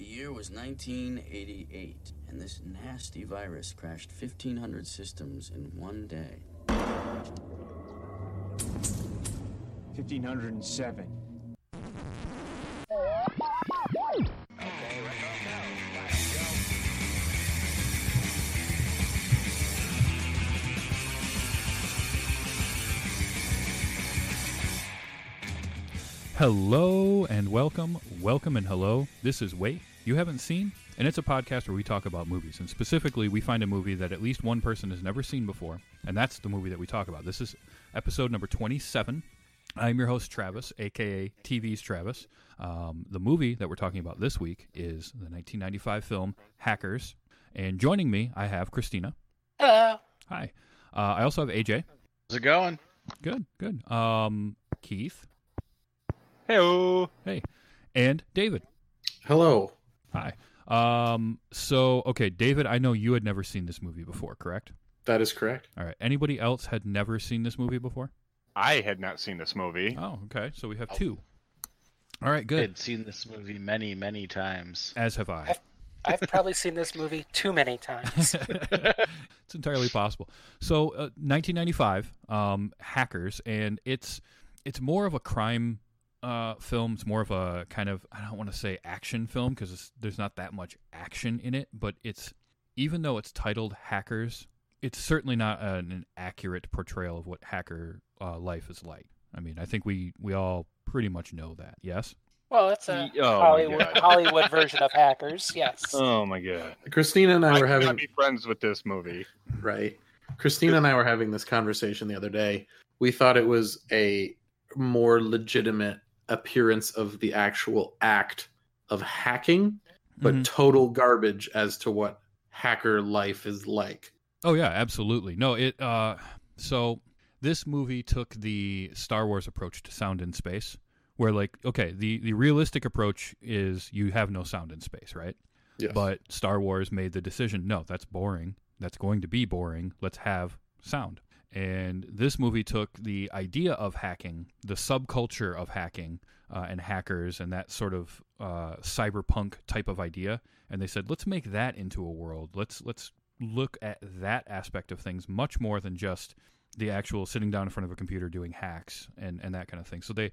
The year was 1988, and this nasty virus crashed 1,500 systems in one day. 1507. Hello and welcome, welcome and hello. This is Wait You Haven't Seen, and it's a podcast where we talk about movies. And specifically, we find a movie that at least one person has never seen before, and that's the movie that we talk about. This is episode number 27. I'm your host, Travis, aka TV's Travis. Um, the movie that we're talking about this week is the 1995 film Hackers. And joining me, I have Christina. Hello. Hi. Uh, I also have AJ. How's it going? Good, good. Um, Keith. Hey, Hey. And David. Hello. Hi. Um, so, okay, David, I know you had never seen this movie before, correct? That is correct. All right. Anybody else had never seen this movie before? I had not seen this movie. Oh, okay. So we have two. All right, good. I'd seen this movie many, many times. As have I. I've probably seen this movie too many times. it's entirely possible. So, uh, 1995, um, Hackers, and it's it's more of a crime uh, film. It's more of a kind of I don't want to say action film because there's not that much action in it, but it's even though it's titled Hackers, it's certainly not an, an accurate portrayal of what hacker uh, life is like. I mean, I think we we all pretty much know that. Yes. Well, it's a oh Hollywood, Hollywood version of Hackers. Yes. Oh my god! Christina and I, I were having be friends with this movie. right. Christina and I were having this conversation the other day. We thought it was a more legitimate appearance of the actual act of hacking, but Mhm. total garbage as to what hacker life is like. Oh yeah, absolutely. No, it. Uh, so this movie took the Star Wars approach to sound in space, where like, okay, the the realistic approach is you have no sound in space, right? Yes. But Star Wars made the decision, no, that's boring. That's going to be boring. Let's have sound. And this movie took the idea of hacking, the subculture of hacking, uh, and hackers, and that sort of uh, cyberpunk type of idea, and they said, let's make that into a world. Let's let's look at that aspect of things much more than just the actual sitting down in front of a computer doing hacks and and that kind of thing. So they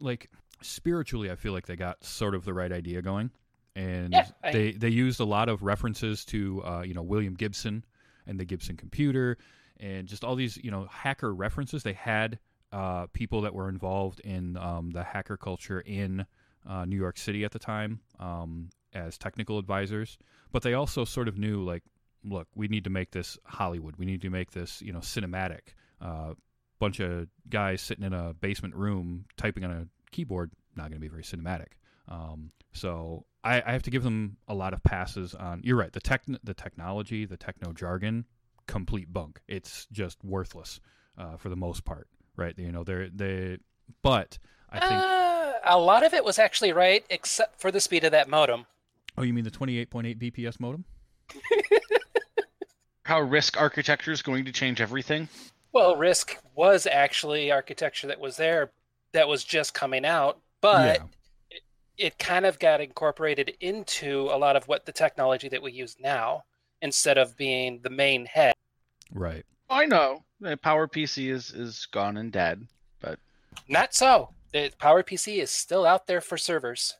like spiritually, I feel like they got sort of the right idea going, and Yeah, I- they they used a lot of references to uh, you know William Gibson and the Gibson computer and just all these you know hacker references. They had uh, people that were involved in um, the hacker culture in uh, New York City at the time um, as technical advisors, but they also sort of knew like, look, we need to make this Hollywood. We need to make this you know cinematic. Uh, bunch of guys sitting in a basement room typing on a keyboard not going to be very cinematic. Um, so I, I have to give them a lot of passes on. You're right. The tech, the technology, the techno jargon, complete bunk. It's just worthless uh, for the most part, right? You know, they're they. But I think. Uh, a lot of it was actually right, except for the speed of that modem. oh, you mean the 28.8 BPS modem? How RISC architecture is going to change everything. Well, RISC was actually architecture that was there that was just coming out, but yeah. it, it kind of got incorporated into a lot of what the technology that we use now instead of being the main head. Right. I know the Power PC is is gone and dead, but Not so. The PowerPC is still out there for servers.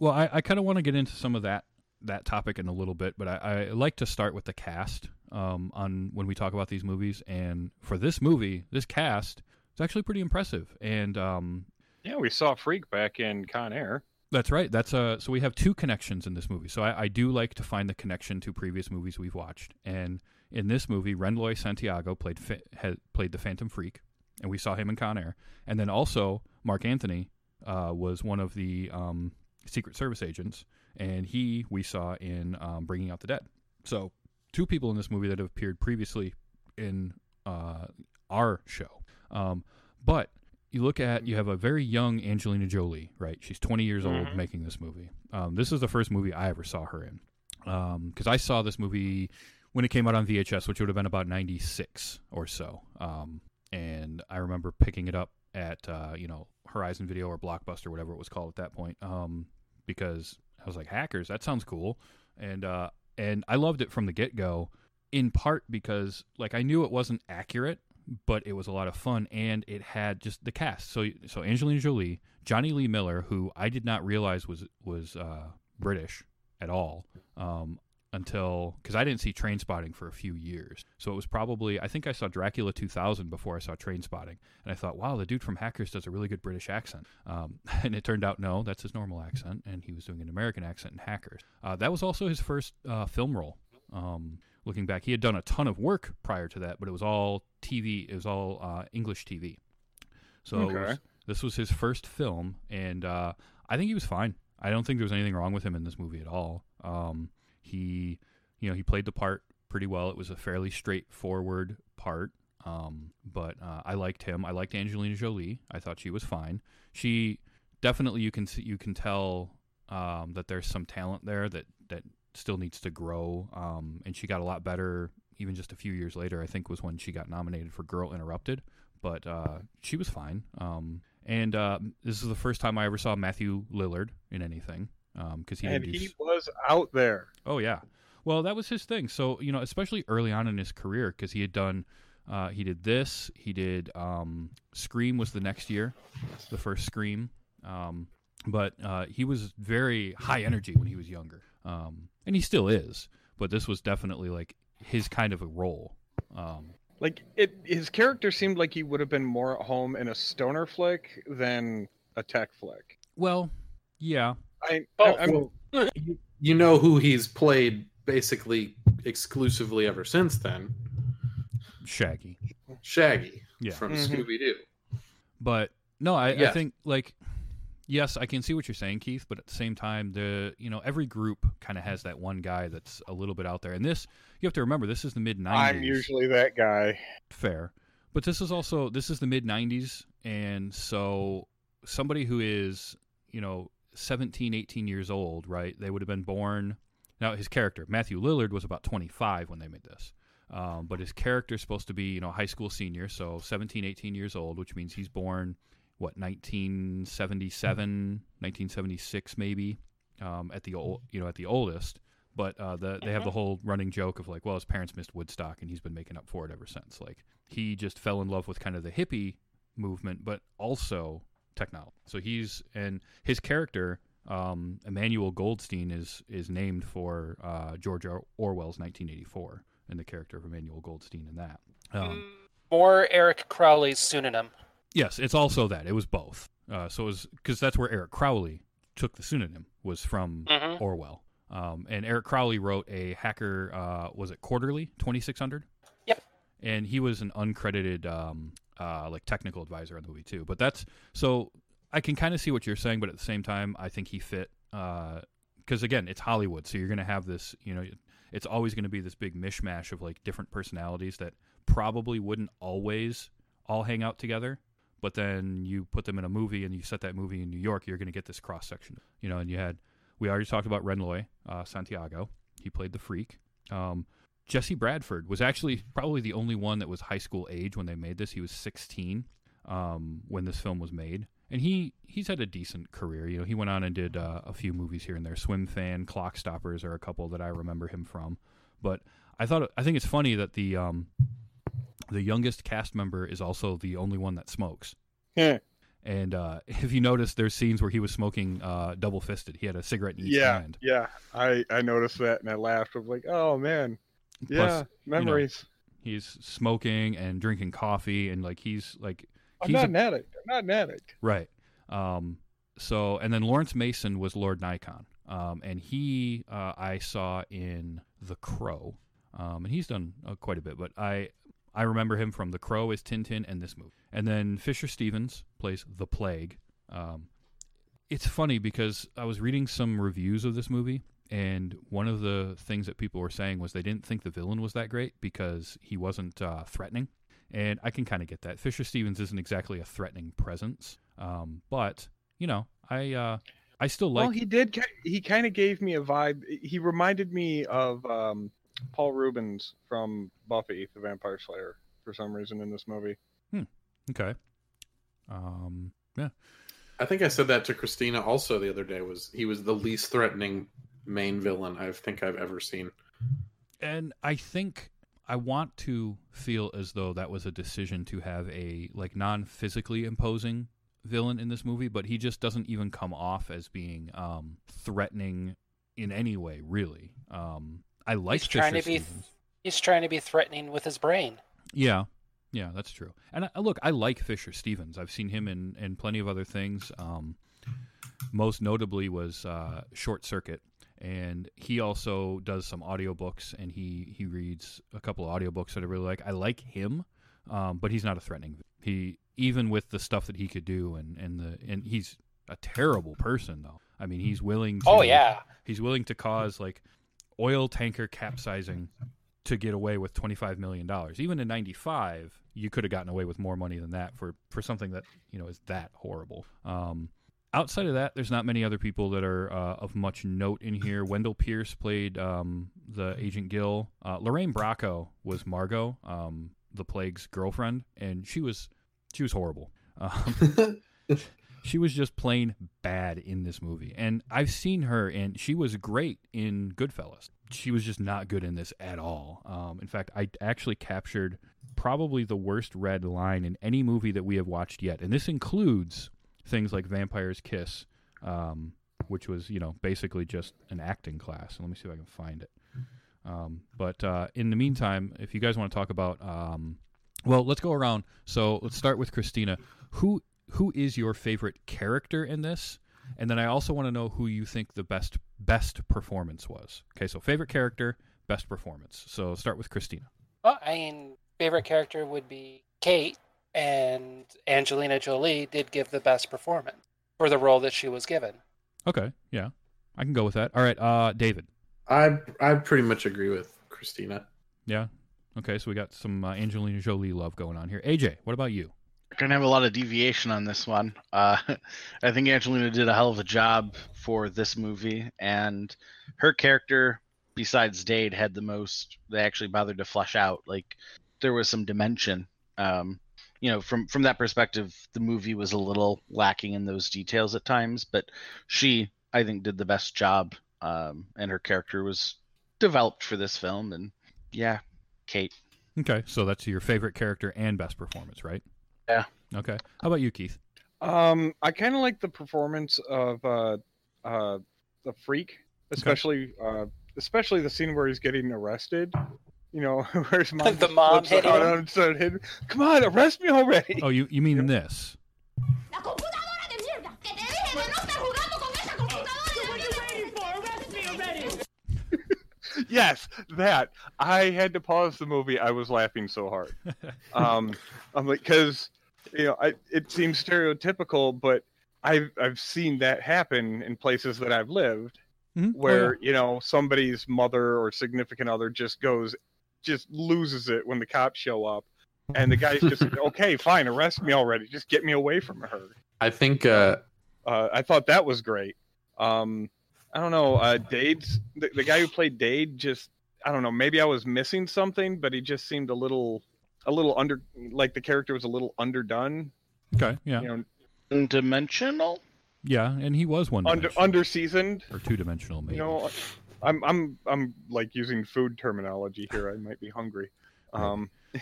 Well, I, I kind of want to get into some of that that topic in a little bit, but I, I like to start with the cast um, on when we talk about these movies. And for this movie, this cast is actually pretty impressive. And um, Yeah, we saw Freak back in Con Air. that's right. That's uh, so we have two connections in this movie. So I, I do like to find the connection to previous movies we've watched. And in this movie, Renoly Santiago played fa- had, played the Phantom Phreak, and we saw him in Con Air. And then also Marc Anthony uh, was one of the um, Secret Service agents, and he we saw in um, Bringing Out the Dead. So two people in this movie that have appeared previously in uh, our show. Um, but you look at you have a very young Angelina Jolie, right? She's 20 years old Mhm. making this movie. Um, this is the first movie I ever saw her in because I saw this movie when it came out on VHS, which would have been about 96 or so. Um, and I remember picking it up at uh, you know Horizon Video or Blockbuster, whatever it was called at that point, um, because I was like, hackers, that sounds cool, and uh, and I loved it from the get go. In part because like I knew it wasn't accurate, but it was a lot of fun, and it had just the cast. So so Angelina Jolie, Jonny Lee Miller, who I did not realize was was uh, British at all. Um, until because I didn't see Trainspotting for a few years. So it was probably I think I saw Dracula 2000 before I saw Trainspotting, and I thought, wow, the dude from Hackers does a really good British accent. Um, and it turned out no, that's his normal accent, and he was doing an American accent in Hackers. Uh, that was also his first uh, film role. Um, looking back, he had done a ton of work prior to that, but it was all TV. It was all uh, English TV. So Okay. was- this was his first film, and uh, I think he was fine. I don't think there was anything wrong with him in this movie at all. Um, he, you know, he played the part pretty well. It was a fairly straightforward part, um, but uh, I liked him. I liked Angelina Jolie. I thought she was fine. She definitely you can you can tell um, that there's some talent there that that still needs to grow. Um, and she got a lot better even just a few years later. I think was when she got nominated for Girl Interrupted, but uh, she was fine. Um, and uh, this is the first time I ever saw Matthew Lillard in anything because he and he s- was out there. Oh yeah. Well, that was his thing. So you know, especially early on in his career, because he had done, uh, he did this. He did um, Scream was the next year, the first Scream. Um, but uh, he was very high energy when he was younger, um, and he still is. But this was definitely like his kind of a role. Um, Like it, his character seemed like he would have been more at home in a stoner flick than a tech flick. well, yeah, I, Oh, I, am Well, you, you know who he's played basically exclusively ever since then? Shaggy. Shaggy Yeah. from Mhm. Scooby Doo. But no, I, I think like yes, I can see what you're saying, Keith. But at the same time, the you know every group kind of has that one guy that's a little bit out there. And this you have to remember, this is the mid '90s. I'm usually that guy. fair, but this is also this is the mid '90s, and so somebody who is you know 17, 18 years old, right? They would have been born. Now his character Matthew Lillard was about 25 when they made this. Um, but his character's supposed to be, you know, high school senior, so 17, 18 years old, which means he's born, what, 1977, 1976 maybe, um, at the old, you know, at the oldest. But uh, the they have the whole running joke of like, well, his parents missed Woodstock, and he's been making up for it ever since. Like he just fell in love with kind of the hippie movement, but also technology. So he's and his character, um, Emmanuel Goldstein, is is named for uh, George Orwell's 1984, and the character of Emmanuel Goldstein in that. Um, More Eric Corley's pseudonym. Yes, it's also that. It was both. Uh, so it was because that's where Eric Corley took the pseudonym was from Mhm. Orwell. Um, and Eric Corley wrote a hacker. Uh, was it Quarterly Twenty Six Hundred? Yep. And he was an uncredited um, uh, like technical advisor on the movie too. But that's so I can kind of see what you're saying, but at the same time, I think he fit because again, it's Hollywood, so you're going to have this. You know, it's always going to be this big mishmash of like different personalities that probably wouldn't always all hang out together. But then you put them in a movie and you set that movie in New York, you're going to get this cross section. You know, and you had we already talked about Renoly uh, Santiago. He played the freak. Um, Jesse Bradford was actually probably the only one that was high school age when they made this. He was 16 um, when this film was made, and he he's had a decent career. You know, he went on and did uh, a few movies here and there. Swimfan, Clock Stoppers are a couple that I remember him from. But I thought I think it's funny that the um, the youngest cast member is also the only one that smokes. Yeah. And uh, if you notice, there's scenes where he was smoking uh, double fisted. He had a cigarette in each Yeah, hand. yeah. I I noticed that and I laughed. I was like, oh man, Plus, yeah, memories. he's smoking and drinking coffee, and like he's like I'm he's not a- an addict. I'm not an addict. Right. Um, so, and then Laurence Mason was Lord Nikon. Um, and he, uh, I saw in The Crow. Um, and he's done uh, quite a bit, but I, I remember him from The Crow as Tintin and this movie. And then Fisher Stevens plays The Plague. Um, it's funny because I was reading some reviews of this movie, and one of the things that people were saying was they didn't think the villain was that great because he wasn't uh, threatening. And I can kind of get that. Fisher Stevens isn't exactly a threatening presence, um, but you know, I uh, I still like. well, he did. He kind of gave me a vibe. He reminded me of um, Paul Reubens from Buffy the Vampire Slayer for some reason in this movie. Hmm. Okay. Um. Yeah. I think I said that to Christina also the other day. Was he was the least threatening main villain I think I've ever seen. and I think I want to feel as though that was a decision to have a like non-physically imposing villain in this movie, but he just doesn't even come off as being um, threatening in any way, really. Um, I like He's trying Fisher to be Stevens. he's trying to be threatening with his brain. Yeah, yeah, that's true. And I, look, I like Fisher Stevens. I've seen him in, in plenty of other things. Um, most notably was uh, Short Circuit, and he also does some audiobooks, and he he reads a couple of audiobooks that I really like. I like him, um, but he's not a threatening. He even with the stuff that he could do, and and the and he's a terrible person though. I mean, he's willing. to Oh yeah. he's willing to cause like oil tanker capsizing to get away with 25 million dollars even in 95 you could have gotten away with more money than that for for something that you know is that horrible um outside of that there's not many other people that are uh, of much note in here wendell pierce played um the agent gill uh, lorraine bracco was margo um the plague's girlfriend and she was she was horrible um, she was just plain bad in this movie. And I've seen her, and she was great in Goodfellas. She was just not good in this at all. Um, in fact, I actually captured probably the worst red line in any movie that we have watched yet. And this includes things like Vampire's Kiss, um, which was, you know, basically just an acting class. Let me see if I can find it. Um, but uh, in the meantime, if you guys want to talk about, um, well, let's go around. So let's start with Christina. Who who is your favorite character in this? And then I also want to know who you think the best best performance was. Okay, so favorite character, best performance. So start with Christina. Well, I mean, favorite character would be Kate, and Angelina Jolie did give the best performance for the role that she was given. Okay, yeah, I can go with that. All right, uh, David. I I pretty much agree with Christina. Yeah. Okay, so we got some uh, Angelina Jolie love going on here. AJ, what about you? Gonna have a lot of deviation on this one. Uh, I think Angelina did a hell of a job for this movie, and her character, besides Dade, had the most they actually bothered to flesh out. Like there was some dimension. Um, you know, from from that perspective, the movie was a little lacking in those details at times, but she, I think, did the best job, um, and her character was developed for this film. And yeah, Kate. Okay, so that's your favorite character and best performance, right? Yeah. Okay. How about you, Keith? Um, I kind of like the performance of uh, uh, the freak, especially uh, especially the scene where he's getting arrested. You know, where his mom The just mom flips hitting him? on him, Come on, arrest me already! Oh, you you mean this? ¡La computadora de mierda! ¡Que te dije que no estés jugando con esa computadora de mierda! yes, that I had to pause the movie. I was laughing so hard. Um, I'm like, because you know, I, it seems stereotypical, but I've I've seen that happen in places that I've lived, Mhm. Oh, where you know somebody's mother or significant other just goes, just loses it when the cops show up, and the guy's just okay, fine, arrest me already, just get me away from her. I think uh, Uh, I thought that was great. Um, I don't know. Uh, Dade's the, the guy who played Dade just I don't know. Maybe I was missing something, but he just seemed a little, a little under like the character was a little underdone. okay. Yeah. You know, Dimensional. Yeah, and he was one under dimensional. under seasoned. or two dimensional, maybe. You know, I'm I'm I'm like using food terminology here. I might be hungry. Um,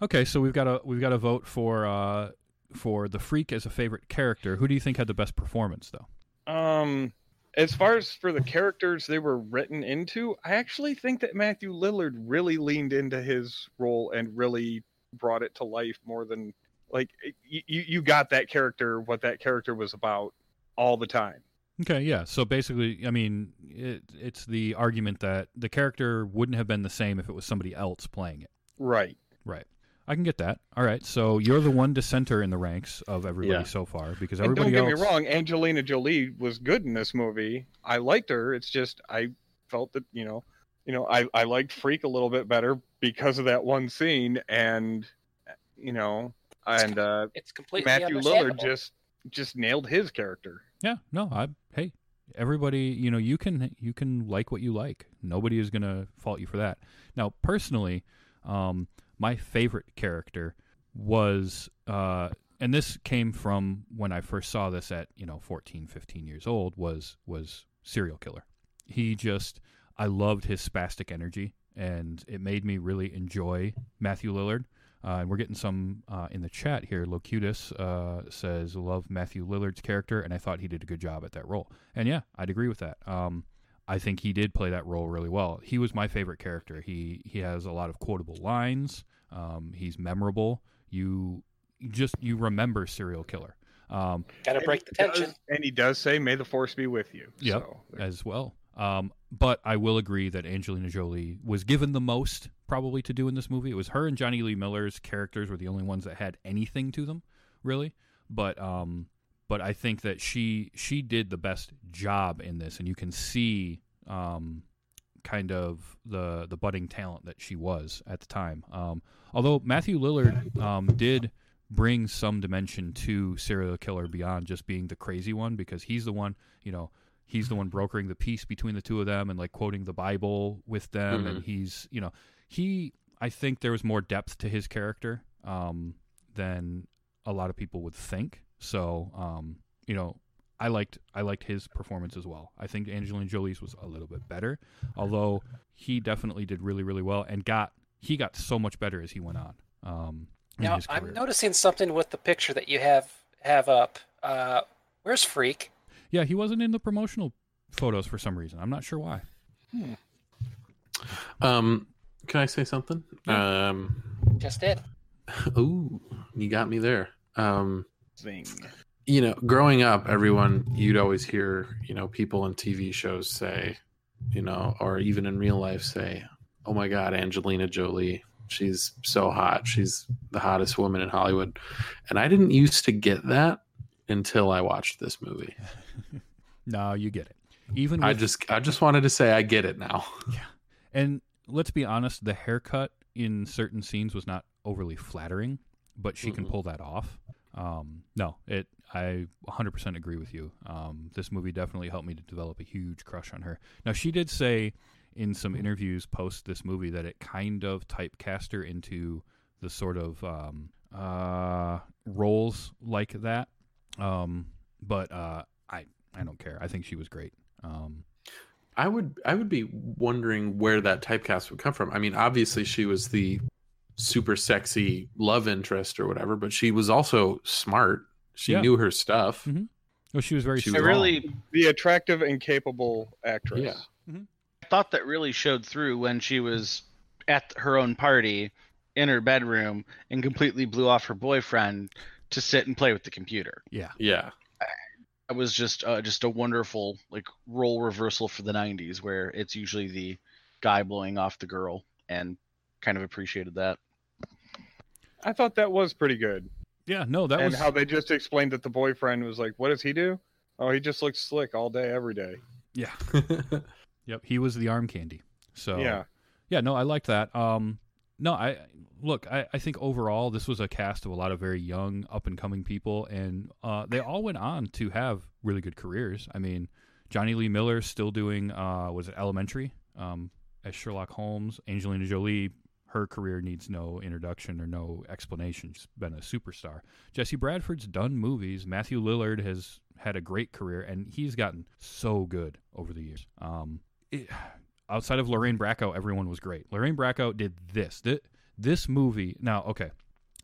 Okay, so we've got a we've got a vote for uh for the freak as a favorite character. Who do you think had the best performance though? um, as far as for the characters they were written into, I actually think that Matthew Lillard really leaned into his role and really brought it to life more than like you you got that character what that character was about all the time. Okay, yeah. So basically, I mean, it, it's the argument that the character wouldn't have been the same if it was somebody else playing it. Right. Right. I can get that. All right. So you're the one dissenter in the ranks of everybody Yeah. so far because And everybody don't get else. me wrong, Angelina Jolie was good in this movie. I liked her. It's just I felt that you know, you know, I I liked Freak a little bit better because of that one scene, and you know, and uh, It's completely Matthew Lillard just just nailed his character. Yeah. No. I. Hey, everybody. You know, you can you can like what you like. Nobody is gonna fault you for that. Now, personally, um, my favorite character was uh and this came from when I first saw this at you know 14, 15 years old was was serial killer. He just I loved his spastic energy, and it made me really enjoy Matthew Lillard. Uh, and we're getting some uh, in the chat here. Locutus uh, says, "Love Matthew Lillard's character, and I thought he did a good job at that role." And yeah, I'd agree with that. Um, I think he did play that role really well. He was my favorite character. He he has a lot of quotable lines. Um, he's memorable. You just you remember serial killer. Um, Gotta break the And he tension. does- and he does say, "May the force be with you." Yep. So, as well. Um, but I will agree that Angelina Jolie was given the most probably to do in this movie. It was her and Jonny Lee Miller's characters were the only ones that had anything to them, really. But um, but I think that she she did the best job in this, and you can see um, kind of the the budding talent that she was at the time. Um, although Matthew Lillard um, did bring some dimension to serial killer beyond just being the crazy one because he's the one you know he's the one brokering the peace between the two of them and like quoting the bible with them and he's you know he i think there was more depth to his character um, than a lot of people would think so um, you know i liked i liked his performance as well i think angelina jolie's was a little bit better although he definitely did really really well and got he got so much better as he went on um, Now I'm noticing something with the picture that you have have up. Uh, where's Freak? Yeah, he wasn't in the promotional photos for some reason. I'm not sure why. Um, can I say something? Um, Just did. ooh, you got me there. Um, Zing. you know, growing up, everyone you'd always hear, you know, people in TV shows say, you know, or even in real life say, "Oh my God, Angelina Jolie, she's so hot. She's the hottest woman in Hollywood." And I didn't used to get that until I watched this movie. No, you get it. Even I just, I just wanted to say I get it now. Yeah, and let's be honest, the haircut in certain scenes was not overly flattering, but she can Mhm. pull that off. Um, no, it. I 100% agree with you. Um, this movie definitely helped me to develop a huge crush on her. Now, she did say in some interviews post this movie that it kind of typecast her into the sort of um, uh, roles like that. Um, but uh, I I don't care. I think she was great. I would I would be wondering where that typecast would come from. I mean, obviously she was the super sexy love interest or whatever, but she was also smart. She Yeah. knew her stuff. Mhm. oh, she was very. She was strong. really The attractive and capable actress. Yeah. thought that really showed through when she was at her own party in her bedroom and completely blew off her boyfriend to sit and play with the computer. Yeah. Yeah. It was just uh, just a wonderful like role reversal for the 90s where it's usually the guy blowing off the girl and kind of appreciated that. I thought that was pretty good. Yeah. No, that was and was how they just explained that the boyfriend was like, "What does he do? Oh, he just looks slick all day, every day." Yeah. Yep. He was the arm candy. So Yeah. yeah. No, I liked that. Um, no, I look. I, I think overall this was a cast of a lot of very young, up and coming people, and uh, they all went on to have really good careers. I mean, Jonny Lee Miller still doing uh, was it Elementary um, as Sherlock Holmes. Angelina Jolie. Her career needs no introduction or no explanation. She's been a superstar. Jesse Bradford's done movies. Matthew Lillard has had a great career, and he's gotten so good over the years. Um, it, outside of Lorraine Bracco, everyone was great. Lorraine Bracco did this. This, this movie. Now, okay,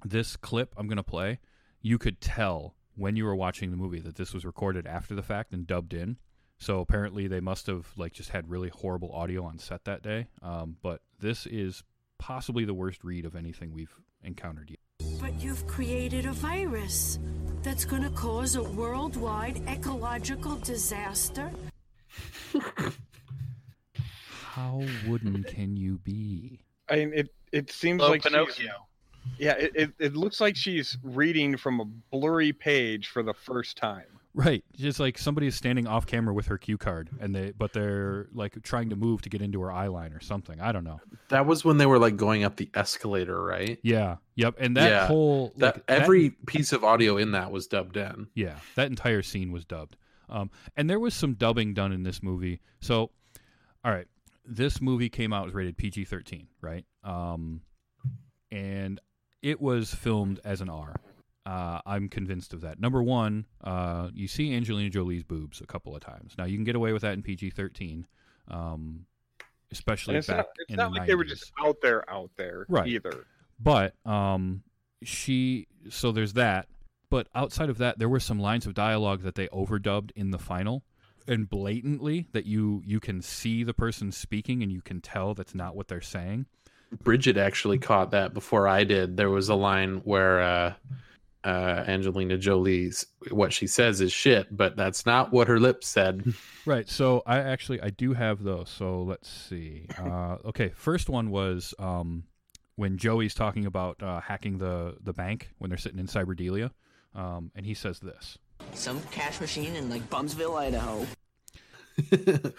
this clip I'm going to play, you could tell when you were watching the movie that this was recorded after the fact and dubbed in. So apparently they must have like just had really horrible audio on set that day. Um, but this is possibly the worst read of anything we've encountered yet. But you've created a virus that's going to cause a worldwide ecological disaster. How wooden can you be? I mean, it it seems Oh, like she's- Pinocchio. yeah, it, it it looks like she's reading from a blurry page for the first time. Right, just like somebody is standing off camera with her cue card, and they but they're like trying to move to get into her eye line or something. I don't know. That was when they were like going up the escalator, right? Yeah, yep. And that Yeah, whole That like, every piece of audio in that was dubbed in. yeah, that entire scene was dubbed. Um, and there was some dubbing done in this movie. So, all right, this movie came out was rated PG thirteen, right? Um, and it was filmed as an R. uh, I'm convinced of that. Number one, uh, you see Angelina Jolie's boobs a couple of times. Now you can get away with that in PG-13, um, especially And it's back not, it's not the like they were just out there, out there Right. either. But um, she so there's that. But outside of that, there were some lines of dialogue that they overdubbed in the final, and blatantly that you you can see the person speaking and you can tell that's not what they're saying. Bridget actually caught that before I did. There was a line where uh, uh, Angelina Jolie's what she says is shit, but that's not what her lips said. Right. So I actually I do have those. So let's see. Uh, okay. First one was um, when Joey's talking about uh, hacking the the bank when they're sitting in Cyberdelia, um, and he says this. Some cash machine in like Bumsville, Idaho.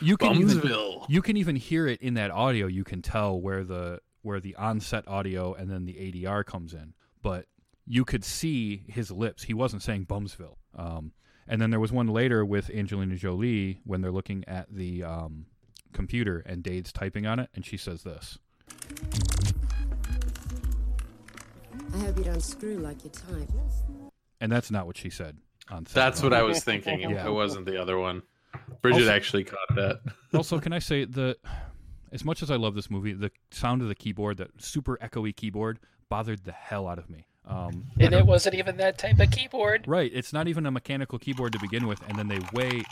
You can even, you can even hear it in that audio. You can tell where the where the onset audio and then the ADR comes in. But you could see his lips. He wasn't saying Bumsville. Um, and then there was one later with Angelina Jolie when they're looking at the um, computer and Dade's typing on it, and she says this. I hope you don't screw like you type. And that's not what she said on set. That's what I was thinking. Yeah. It wasn't the other one. Bridget Also- actually caught that. also, can I say the as much as I love this movie, the sound of the keyboard, that super echoey keyboard, bothered the hell out of me. Um, And it wasn't even that type of keyboard. right, it's not even a mechanical keyboard to begin with, and then they way.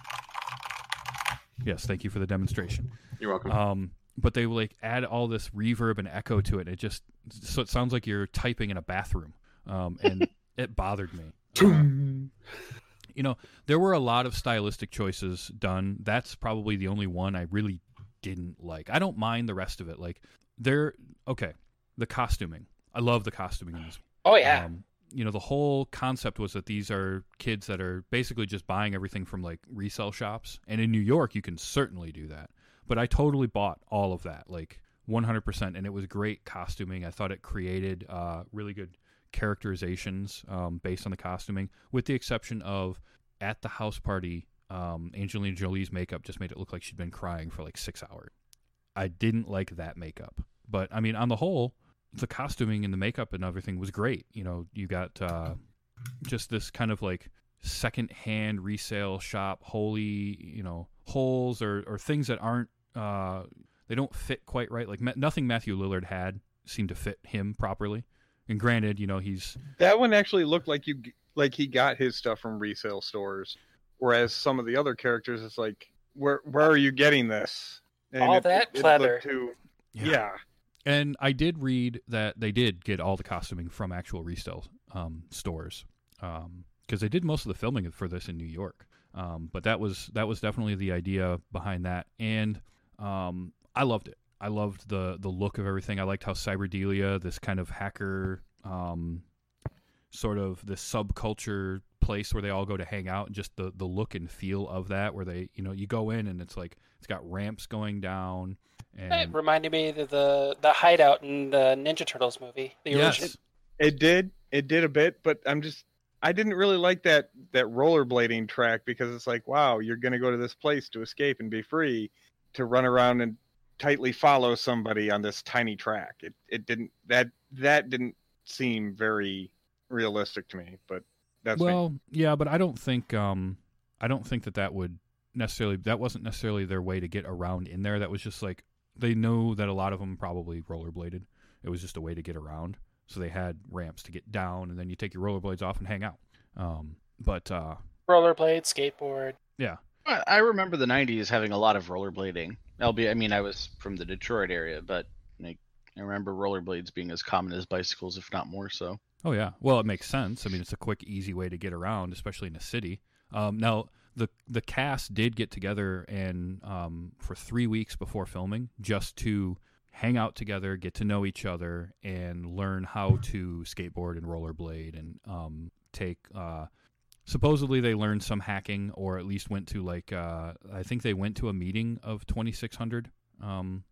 Yes, thank you for the demonstration. You're welcome. Um, but they like add all this reverb and echo to it. And it just so it sounds like you're typing in a bathroom, um, and it bothered me. You know, there were a lot of stylistic choices done. That's probably the only one I really didn't like. I don't mind the rest of it. Like, they're okay. The costuming, I love the costuming in this. Oh yeah. Um, you know, the whole concept was that these are kids that are basically just buying everything from like resale shops. And in New York, you can certainly do that. But I totally bought all of that, like 100%. And it was great costuming. I thought it created uh, really good characterizations um, based on the costuming, with the exception of at the house party, um, Angelina Jolie's makeup just made it look like she'd been crying for like six hours. I didn't like that makeup. But I mean, on the whole, the costuming and the makeup and everything was great. You know, you got uh, just this kind of like second-hand resale shop, holy, you know, holes or or things that aren't uh, they don't fit quite right. Like nothing Matthew Lillard had seemed to fit him properly. And granted, you know, he's That one actually looked like you like he got his stuff from resale stores, whereas some of the other characters, it's like, where where are you getting this? All that looked pleather. Too, yeah. And I did read that they did get all the costuming from actual resale um, stores because they did most of the filming for this in New York. Um, but that was that was definitely the idea behind that, and um, I loved it. I loved the the look of everything. I liked how Cyberdelia, this kind of hacker, um, sort of this subculture place where they all go to hang out, and just the the look and feel of that, where they you know you go in and it's like it's got ramps going down. And... It reminded me of the the hideout in the Ninja Turtles movie. The original. yes, It did. It did a bit, but I'm just I didn't really like that that rollerblading track because it's like, wow, you're gonna go to this place to escape and be free, to run around and tightly follow somebody on this tiny track. It it didn't that that didn't seem very realistic to me, but that's me. well, yeah, but I don't think um I don't think that that would necessarily that wasn't necessarily their way to get around in there. That was just like they know that a lot of them probably rollerbladed. It was just a way to get around. So they had ramps to get down, and then you take your rollerblades off and hang out. Um, but uh, Rollerblade, skateboard. yeah, I I remember the '90s having a lot of rollerblading. Albeit, I mean, I was from the Detroit area, but I remember rollerblades being as common as bicycles, if not more so. Oh yeah. Well, it makes sense. I mean, it's a quick, easy way to get around, especially in a city. Um, now, the the cast did get together and um, for three weeks before filming, just to hang out together, get to know each other, and learn how to skateboard and rollerblade, and um, take. Uh, supposedly, they learned some hacking, or at least went to like uh, I think they went to a meeting of twenty six hundred, um,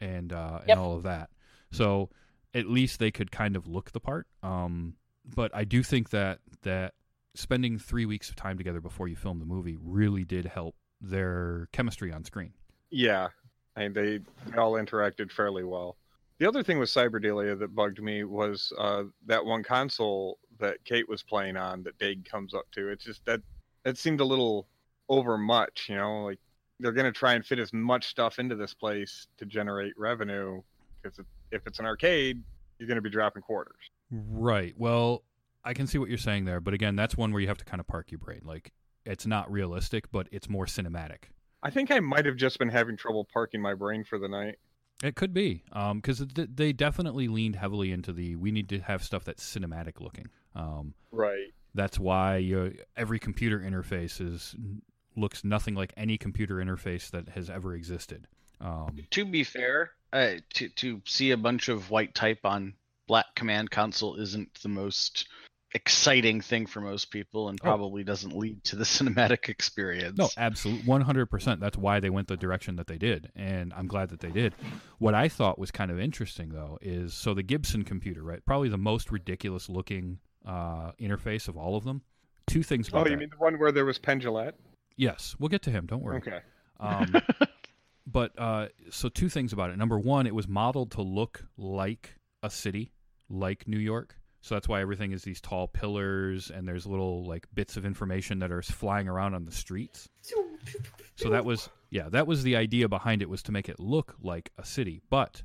and uh, Yep. and all of that. So at least they could kind of look the part. Um, but I do think that that spending three weeks of time together before you film the movie really did help their chemistry on screen. Yeah, and they, they all interacted fairly well. The other thing with Cyberdelia that bugged me was uh, that one console that Kate was playing on that Dade comes up to. It's just that that seemed a little over much, you know, like they're going to try and fit as much stuff into this place to generate revenue because if it's an arcade, you're going to be dropping quarters. Right. Well, I can see what you're saying there, but again, that's one where you have to kind of park your brain. Like it's not realistic, but it's more cinematic. I think I might have just been having trouble parking my brain for the night. It could be because th- they definitely leaned heavily into the we need to have stuff that's cinematic looking. Um, Right. that's why you, every computer interface is looks nothing like any computer interface that has ever existed. Um, To be fair, uh, to to see a bunch of white type on black command console isn't the most exciting thing for most people, and Oh. probably doesn't lead to the cinematic experience. No, absolutely, one hundred percent. That's why they went the direction that they did, and I'm glad that they did. What I thought was kind of interesting, though, is so the Gibson computer, right? Probably the most ridiculous looking uh, interface of all of them. Two things Oh, you that. mean the one where there was Pendulette? Yes, we'll get to him. Don't worry. Okay. Um, but uh, so two things about it. Number one, it was modeled to look like a city, like New York. So that's why everything is these tall pillars and there's little like bits of information that are flying around on the streets. So that was yeah, that was the idea behind it was to make it look like a city, but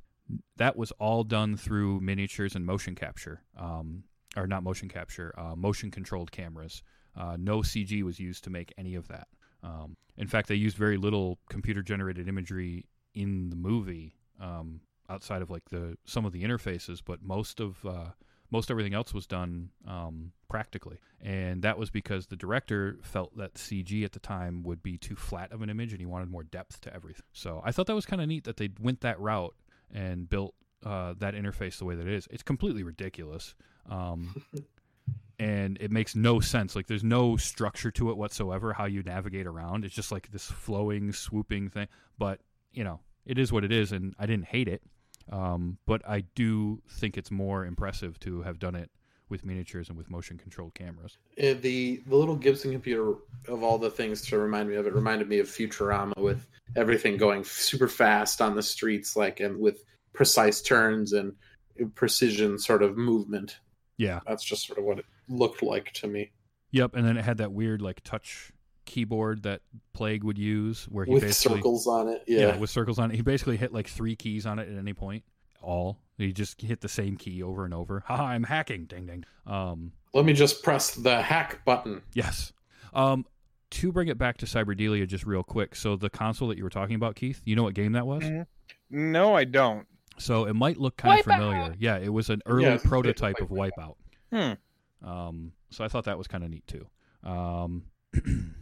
that was all done through miniatures and motion capture, um, or not motion capture, uh, motion controlled cameras. Uh, no CG was used to make any of that. Um, in fact, they used very little computer generated imagery in the movie um, outside of like the some of the interfaces, but most of uh, most everything else was done um, practically, and that was because the director felt that CG at the time would be too flat of an image, and he wanted more depth to everything. So I thought that was kind of neat that they went that route and built uh, that interface the way that it is. It's completely ridiculous. Um, and it makes no sense. Like there's no structure to it whatsoever. How you navigate around, it's just like this flowing, swooping thing. But you know, it is what it is, and I didn't hate it. Um, but I do think it's more impressive to have done it with miniatures and with motion controlled cameras. Uh, the the little Gibson computer of all the things to remind me of it reminded me of Futurama with everything going super fast on the streets, like and with precise turns and precision sort of movement. Yeah. That's just sort of what it looked like to me. Yep, and then it had that weird like touch keyboard that Plague would use, where he With basically circles on it, yeah. with circles on it. He basically hit like three keys on it at any point. All he just hit the same key over and over. Ha! I'm hacking. Ding ding. Um, Let me just press the hack button. Yes. Um, to bring it back to Cyberdelia just real quick. So the console that you were talking about, Keith, you know what game that was? No, I don't. So it might look kind of familiar. Yeah, it was an early Yeah, prototype of Wipeout. Hmm. Um, so I thought that was kind of neat too. Um,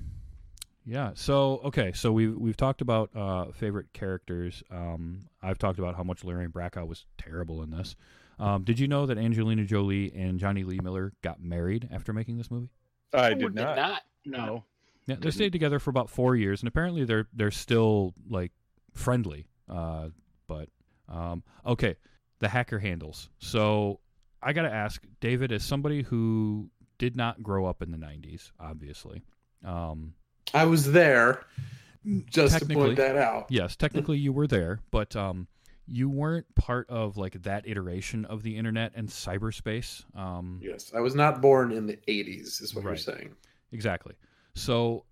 yeah. So okay. So we've we've talked about uh, favorite characters. Um, I've talked about how much Larry Bracco was terrible in this. Um, did you know that Angelina Jolie and Jonny Lee Miller got married after making this movie? I Who did not. No. Yeah, they stayed together for about four years, and apparently they're they're still like friendly. Uh, but um, okay, the hacker handles. So I got to ask David, as somebody who did not grow up in the '90s, obviously. Um, I was there, just to point that out. Yes, technically you were there, but um, you weren't part of like that iteration of the internet and cyberspace. Um, Yes, I was not born in the '80s, is what Right. you're saying. Exactly. So,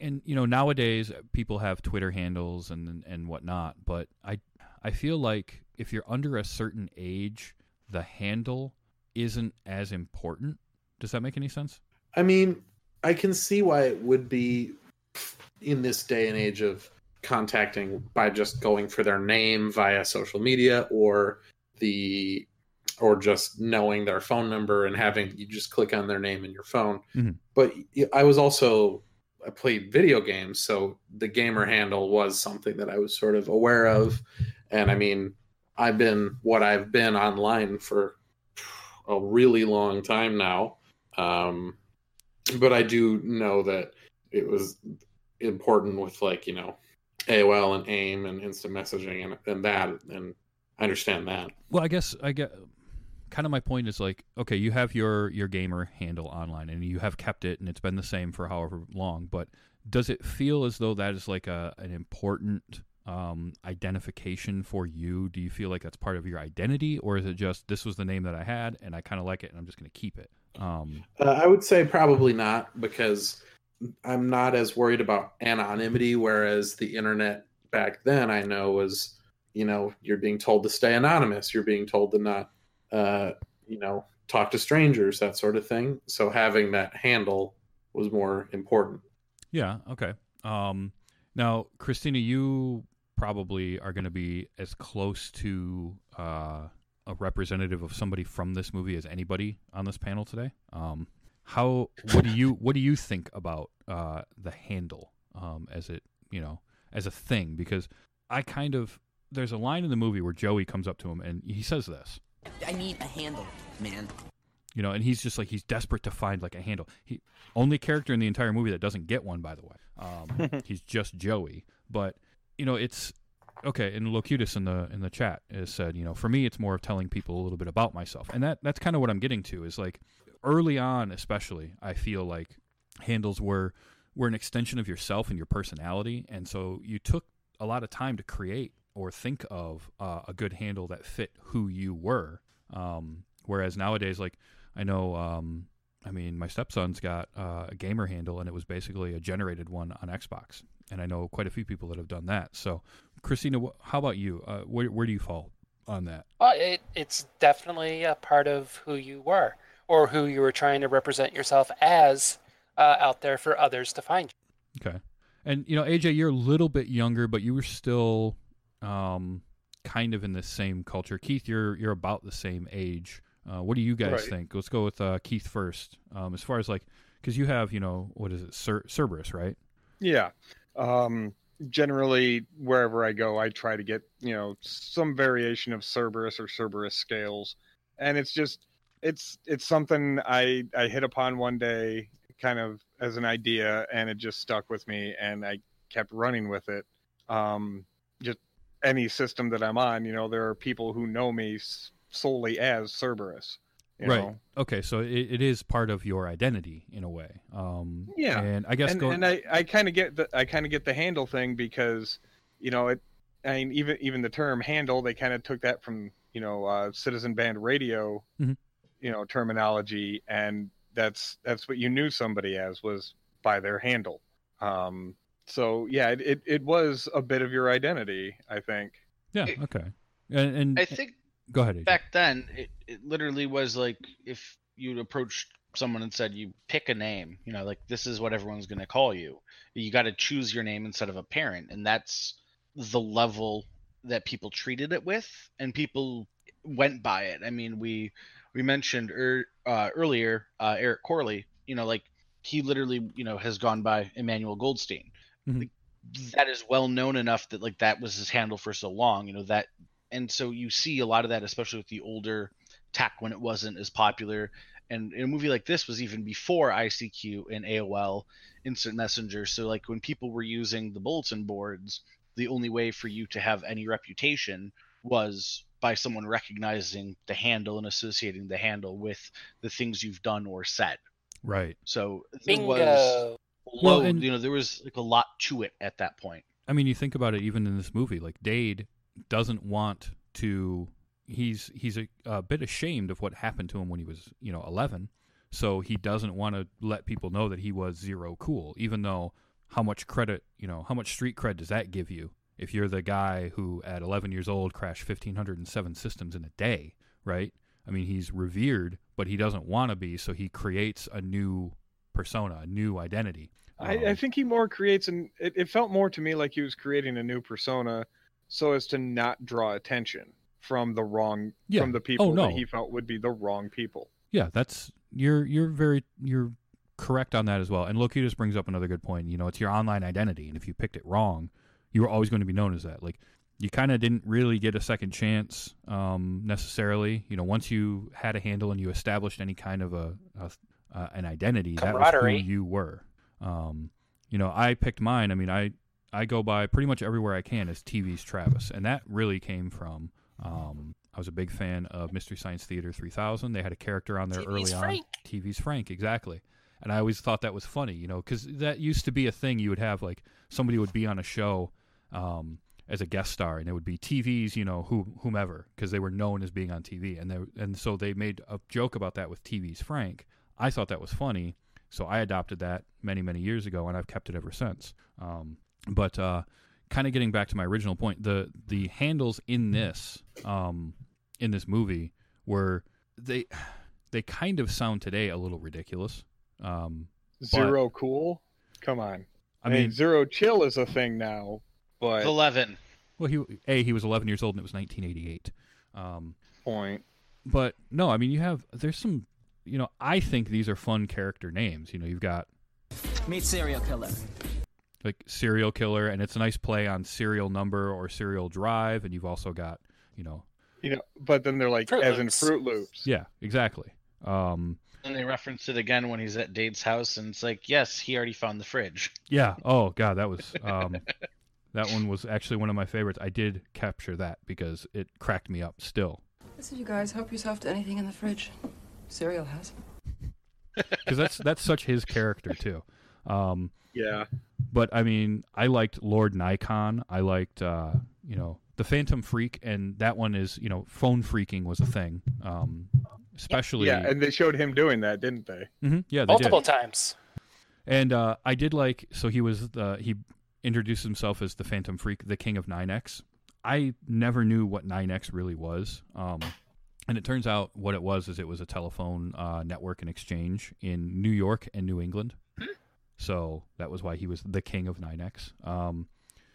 and you know, nowadays people have Twitter handles and and whatnot, but I I feel like if you're under a certain age, the handle isn't as important. Does that make any sense? I mean, I can see why it would be in this day and age of contacting by just going for their name via social media or the or just knowing their phone number and having you just click on their name in your phone. Mhm. But I was also I played video games, so the gamer handle was something that I was sort of aware of. And I mean, I've been what I've been online for a really long time now. Um, but I do know that it was important with like you know AOL and AIM and instant messaging and, and that, and I understand that. Well, I guess I get kind of my point is like, okay, you have your your gamer handle online and you have kept it and it's been the same for however long, but does it feel as though that is like a an important um, identification for you? Do you feel like that's part of your identity, or is it just this was the name that I had and I kind of like it and I'm just going to keep it? Um, Uh, I would say probably not because I'm not as worried about anonymity. Whereas the internet back then, I know was you know you're being told to stay anonymous, you're being told to not uh, you know talk to strangers, that sort of thing. So having that handle was more important. Yeah. Okay. Um, now, Christina, you probably are going to be as close to uh, a representative of somebody from this movie as anybody on this panel today. Um, how? What do you? What do you think about uh, the handle um, as it? You know, as a thing? Because I kind of there's a line in the movie where Joey comes up to him and he says this. I need a handle, man. You know, and he's just like he's desperate to find like a handle. He only character in the entire movie that doesn't get one, by the way. Um, he's just Joey, but you know, it's okay. And Locutus in the in the chat has said, you know, for me, it's more of telling people a little bit about myself, and that that's kind of what I'm getting to. Is like early on, especially, I feel like handles were were an extension of yourself and your personality, and so you took a lot of time to create or think of uh, a good handle that fit who you were. Um, whereas nowadays, like I know, um, I mean, my stepson's got uh, a gamer handle, and it was basically a generated one on Xbox, and I know quite a few people that have done that. So, Christina, wh- how about you? Uh, where where do you fall on that? Well, it, it's definitely a part of who you were or who you were trying to represent yourself as uh, out there for others to find. You. Okay, and you know, AJ, you're a little bit younger, but you were still um, kind of in the same culture. Keith, you're you're about the same age. Uh, what do you guys Right. think? Let's go with uh, Keith first. Um, as far as like, because you have, you know, what is it, Cer- Cerberus, right? Yeah. Um, generally, wherever I go, I try to get you know some variation of Cerberus or Cerberus scales, and it's just it's it's something I I hit upon one day, kind of as an idea, and it just stuck with me, and I kept running with it. Um, just any system that I'm on, you know, there are people who know me solely as Cerberus. You right. Know? Okay, so it, it is part of your identity in a way. Um, Yeah, and I guess and, go. and I, I kind of get the I kind of get the handle thing because you know it I mean even even the term handle they kind of took that from you know uh, citizen band radio Mhm. you know terminology and that's that's what you knew somebody as was by their handle um so yeah it, it, it was a bit of your identity I think yeah. Okay. And, and I think go ahead. AJ. back then it, it literally was like if you'd approached someone and said you pick a name you know like this is what everyone's going to call you you got to choose your name instead of a parent and that's the level that people treated it with and people went by it i mean we we mentioned er, uh, earlier uh, eric corley you know like he literally you know has gone by emmanuel goldstein Mhm. Like, that is well known enough that like that was his handle for so long you know that and so you see a lot of that especially with the older tech when it wasn't as popular and in a movie like this was even before ICQ and AOL instant messenger so like when people were using the bulletin boards the only way for you to have any reputation was by someone recognizing the handle and associating the handle with the things you've done or said Right. so there Bingo. was Well, load, and- you know there was like a lot to it at that point I mean, you think about it, even in this movie, like Dade doesn't want to. He's he's a, a bit ashamed of what happened to him when he was, you know, eleven. So he doesn't want to let people know that he was zero cool, even though how much credit, you know, how much street cred does that give you if you're the guy who at 11 years old crashed 1507 systems in a day, right? I mean, he's revered, but he doesn't want to be, so he creates a new persona, a new identity. I, I Um, think he more creates and It, it felt more to me like he was creating a new persona, so as to not draw attention from the wrong Yeah. from the people Oh, no. that he felt would be the wrong people. Yeah, that's you're you're very you're correct on that as well. And Locutus brings up another good point. You know, it's your online identity, and if you picked it wrong, you were always going to be known as that. Like you kind of didn't really get a second chance um, necessarily. You know, once you had a handle and you established any kind of a, a uh, an identity, that was who you were. Um, you know, I picked mine. I mean, I I go by pretty much everywhere I can as TV's Travis, and that really came from. Um, I was a big fan of Mystery Science Theater 3000. They had a character on there TV's early on. TV's Frank, exactly. And I always thought that was funny, you know, because that used to be a thing. You would have like somebody would be on a show, um, as a guest star, and it would be TV's, you know, who, whomever, because they were known as being on TV, and they and so they made a joke about that with TV's Frank. I thought that was funny, so I adopted that many many years ago, and I've kept it ever since. Um, but uh, kind of getting back to my original point, the the handles in this um, in this movie were they they kind of sound today a little ridiculous. Um, but- Zero cool. Come on. I I mean, mean, zero chill is a thing now, but Eleven. well, he a he was 11 years old and it was 1988. Um, point. but no, I mean you have there's some you know I think these are fun character names. You know you've got Meet serial killer. Like serial killer, and it's a nice play on serial number or serial drive, and you've also got you know You know, but then they're like Fruit as in Fruit Loops. yeah exactly. Um, And they reference it again when he's at Dade's house, and it's like, yes, he already found the fridge. Yeah. Oh God, that was um, that one was actually one of my favorites. I did capture that because it cracked me up. Still, Listen, you guys, help yourself to anything in the fridge. Cereal has. because that's that's such his character too. Um, Yeah. But I mean, I liked Lord Nikon. I liked uh, you know the Phantom Phreak, and that one is you know phone phreaking was a thing. Um, especially Yeah, and they showed him doing that, didn't they? Mhm, yeah, they multiple did. times. And uh, I did like so he was the he introduced himself as the Phantom Phreak, the King of NYNEX. I never knew what NYNEX really was. Um, and it turns out what it was is it was a telephone uh, network and exchange in New York and New England. So that was why he was the King of NYNEX. Um,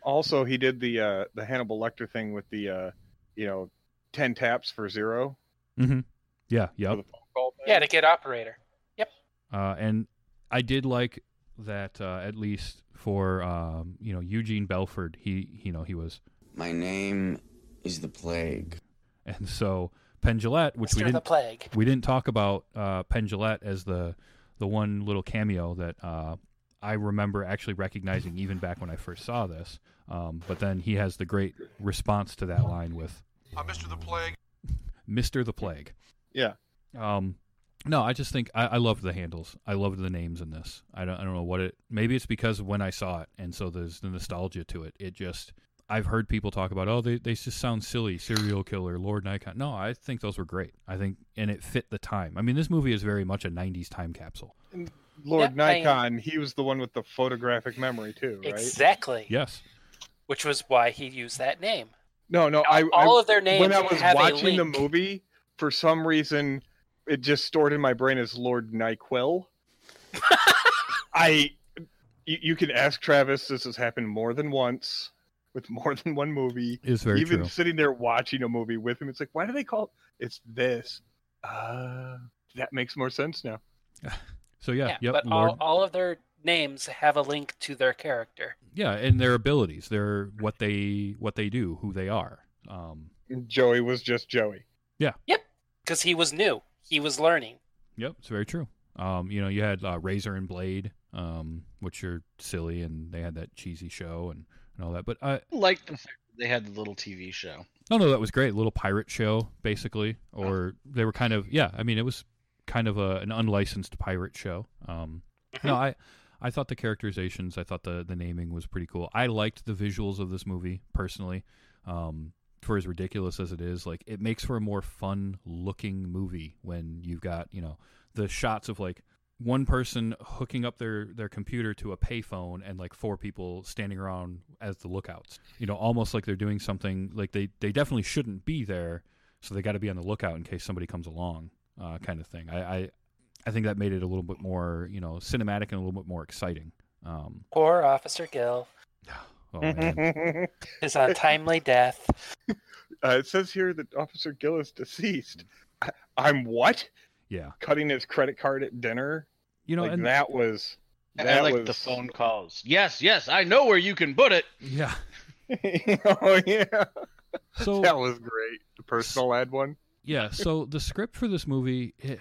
Also, he did the uh the Hannibal Lecter thing with the uh you know ten taps for zero. mhm. Yeah, for yep. the phone. Yeah, to get operator. Yep. Uh, and I did like that uh, at least for um, you know Eugene Belford. He you know he was My name is the plague. and so Penn Jillette, which we Mr. the didn't Plague. we didn't talk about uh, Penn as the the one little cameo that uh, I remember actually recognizing even back when I first saw this. Um, but then he has the great response to that line with Mr. The Plague. Mr. the Plague. Yeah. Um, no, I just think I, I loved the handles. I loved the names in this. I don't, I don't know what it. Maybe it's because when I saw it, and so there's the nostalgia to it. It just I've heard people talk about oh they they just sound silly, serial killer, Lord Nikon. No, I think those were great. I think and it fit the time. I mean, this movie is very much a '90s time capsule. Lord Yeah, I- Nikon, he was the one with the photographic memory too, right? Exactly. Yes. Which was why he used that name. No, no, I all I- of their names when I was have watching the movie, for some reason, it just stored in my brain as Lord Nyquil. I, you, you can ask Travis. This has happened more than once with more than one movie. Is very Even true. sitting there watching a movie with him, it's like, why do they call it's this? Uh, that makes more sense now. So yeah, Yeah, yep, but Lord. all, all of their names have a link to their character. yeah, and their abilities, their what they what they do, who they are. Um, Joey was just Joey. Yeah. Yep. Because he was new. He was learning. Yep, it's very true. Um, you know, you had uh, Razor and Blade, um, which are silly, and they had that cheesy show and, and all that. But I, I like the fact that they had the little TV show. no, no, that was great. Little pirate show, basically, or they were kind of, yeah. I mean, it was kind of a, an unlicensed pirate show. Um, no, I, I thought the characterizations, I thought the the naming was pretty cool. I liked the visuals of this movie personally. Um, for as ridiculous as it is, like it makes for a more fun looking movie when you've got you know the shots of like one person hooking up their their computer to a payphone and like four people standing around as the lookouts. You know, almost like they're doing something like they they definitely shouldn't be there, so they got to be on the lookout in case somebody comes along, uh, kind of thing. I, I I think that made it a little bit more you know cinematic and a little bit more exciting. Um, Poor Officer Gill. oh man, His untimely death. Uh, it says here that Officer Gill is deceased. I, I'm what? yeah, Cutting his credit card at dinner? you know, like and that was. That I like was the phone calls. Yes, yes, I know where you can put it. yeah. oh yeah, So that was great. The personal ad one. Yeah so the script for this movie it,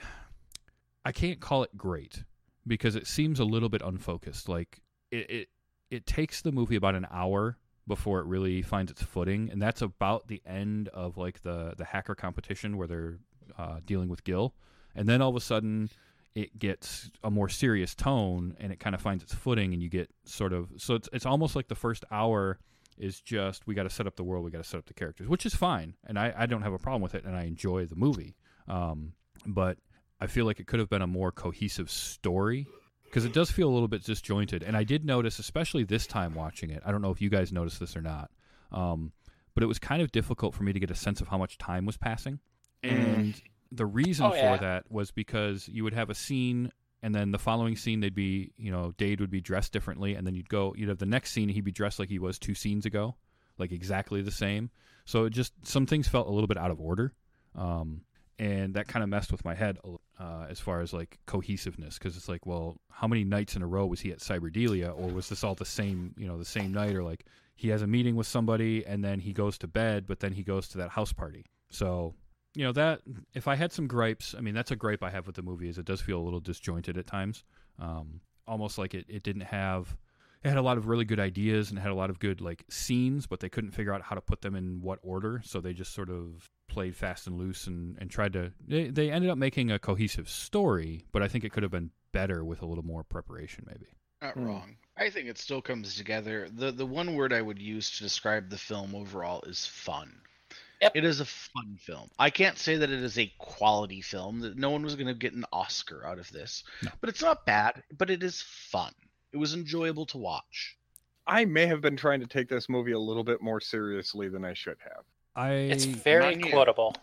i can't call it great because it seems a little bit unfocused. Like it, it it takes the movie about an hour before it really finds its footing and that's about the end of like the the hacker competition where they're uh, dealing with gil. And then all of a sudden it gets a more serious tone and it kind of finds its footing and you get sort of so it's, it's almost like the first hour is just we got to set up the world, we got to set up the characters, which is fine, and I, I don't have a problem with it, and I enjoy the movie. Um, but I feel like it could have been a more cohesive story because it does feel a little bit disjointed. And I did notice, especially this time watching it, I don't know if you guys noticed this or not, um, but it was kind of difficult for me to get a sense of how much time was passing. And the reason Oh, for that was because you would have a scene and then the following scene they'd be you know dade would be dressed differently and then you'd go you'd have the next scene he'd be dressed like he was two scenes ago like exactly the same. So it just some things felt a little bit out of order um, and that kind of messed with my head uh, as far as like cohesiveness because it's like well how many nights in a row was he at cyberdelia or was this all the same you know the same night or like he has a meeting with somebody and then he goes to bed but then he goes to that house party. So you know that if I had some gripes, I mean that's a gripe I have with the movie is it does feel a little disjointed at times, um, almost like it, it didn't have. It had a lot of really good ideas and had a lot of good like scenes, but they couldn't figure out how to put them in what order, so they just sort of played fast and loose and, and tried to. They, they ended up making a cohesive story, but I think it could have been better with a little more preparation, maybe. Not wrong. I think it still comes together. The the one word I would use to describe the film overall is fun. It is a fun film. I can't say that it is a quality film. That no one was going to get an Oscar out of this, but it's not bad. But it is fun. It was enjoyable to watch. I may have been trying to take this movie a little bit more seriously than I should have. I It's very quotable.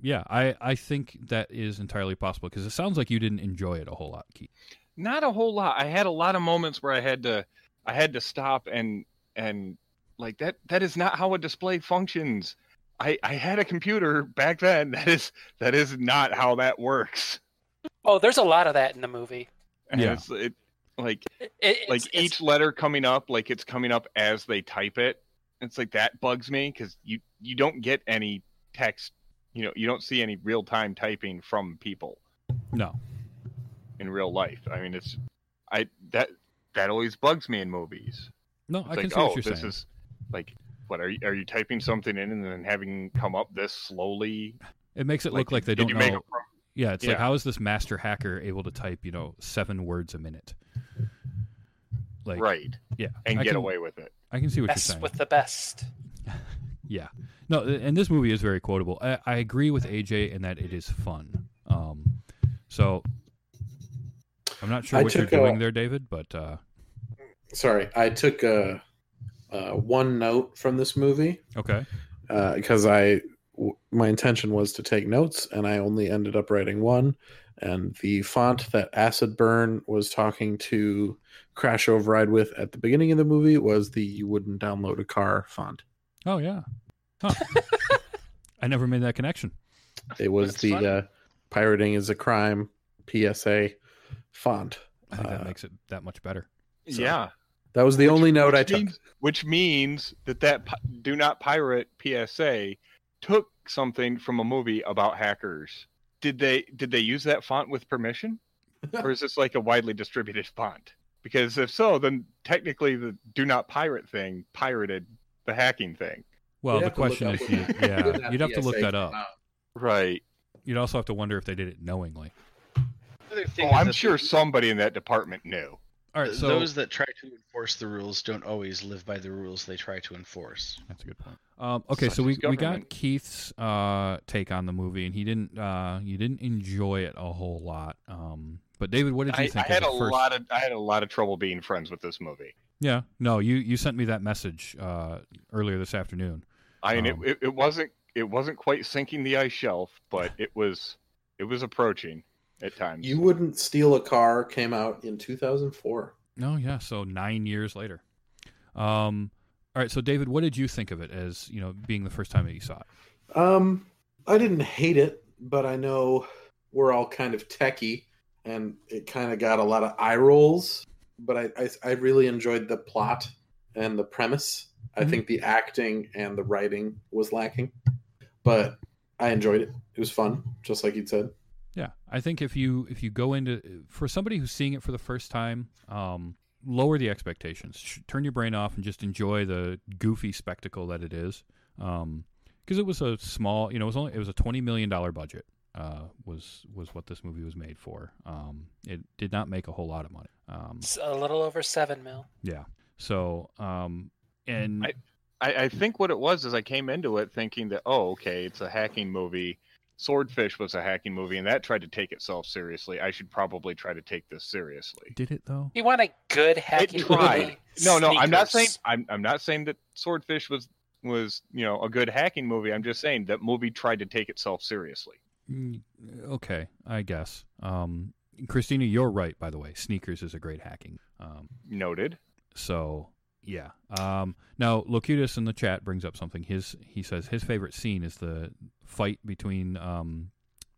yeah, I I think that is entirely possible because it sounds like you didn't enjoy it a whole lot, Keith. Not a whole lot. I had a lot of moments where I had to I had to stop and and like that that is not how a display functions. I I had a computer back then. That is that is not how that works. Oh, there's a lot of that in the movie. And Yeah. it's, it like It, it's- like it's- each letter coming up like it's coming up as they type it. It's like that bugs me because you you don't get any text. You know you don't see any real time typing from people. No, in real life. I mean, it's I that that always bugs me in movies. no, It's I like, can see oh, what you're this saying. is like, what are you are you typing something in and then having come up this slowly? It makes it Like, look like they don't you know. make a pro- yeah, it's like how is this master hacker able to type you know seven words a minute? Like right, yeah, and I get can, away with it. I can see what you're best saying. with the best. Yeah, no, and this movie is very quotable. I, I agree with AJ in that it is fun. Um, so I'm not sure I what you're took a- doing there, David, but uh, Sorry, I took uh, uh, one note from this movie okay, because I w- my intention was to take notes, and I only ended up writing one. And the font that Acid Burn was talking to Crash Override with at the beginning of the movie was the "You wouldn't download a car" font. oh yeah, huh. I never made that connection. It was That's the uh, "Pirating is a crime" PSA font. I think that Uh, makes it that much better. So- yeah, That was the Which- only note I took. means, which means that that "Do Not Pirate" PSA took something from a movie about hackers. Did they did they use that font with permission, or is this like a widely distributed font? Because if so, then technically the "Do Not Pirate" thing pirated the hacking thing. Well, We'd the have to look question is, you, yeah, you'd have to look that up. Right. You'd also have to wonder if they did it knowingly. Oh, I'm sure somebody in that department knew. All right, so those that try to enforce the rules don't always live by the rules they try to enforce. That's a good point. Um, okay, Such so we, we got. Keith's uh, take on the movie, and he didn't uh, you didn't enjoy it a whole lot. Um, but David, what did you I, think? I had a first... lot of I had a lot of trouble being friends with this movie. Yeah, no, you you sent me that message uh, earlier this afternoon. I mean, Um, it, it, it wasn't it wasn't quite sinking the ice shelf, but it was it was approaching at times. You wouldn't steal a car came out in 2004. No, yeah, so nine years later. Um, all right, so David, what did you think of it as you know being the first time that you saw it? Um, I didn't hate it, but I know we're all kind of techie, and it kind of got a lot of eye rolls. But I, I, I really enjoyed the plot and the premise. I Mhm. think the acting and the writing was lacking, but I enjoyed it. It was fun, just like you said. Yeah, I think if you if you go into for somebody who's seeing it for the first time, um, lower the expectations, Sh- turn your brain off, and just enjoy the goofy spectacle that it is. Because it was a small, you know, it was only it was a twenty million dollar budget. Uh, was was what this movie was made for. Um, it did not make a whole lot of money. Um, It's a little over seven mil. yeah. So, um, and I- I, I think what it was is I came into it thinking that oh okay it's a hacking movie. Swordfish was a hacking movie, and that tried to take itself seriously. I should probably try to take this seriously. Did it though? You want a good It hacking tried. movie? No, no, I'm not saying I'm I'm not saying that Swordfish was was you know a good hacking movie. I'm just saying that movie tried to take itself seriously. Mm, Okay, I guess. Um, Christina, you're right. By the way, Sneakers is a great hacking. Um, Noted. so yeah. Um, now Locutus in the chat brings up something. His he says his favorite scene is the fight between um,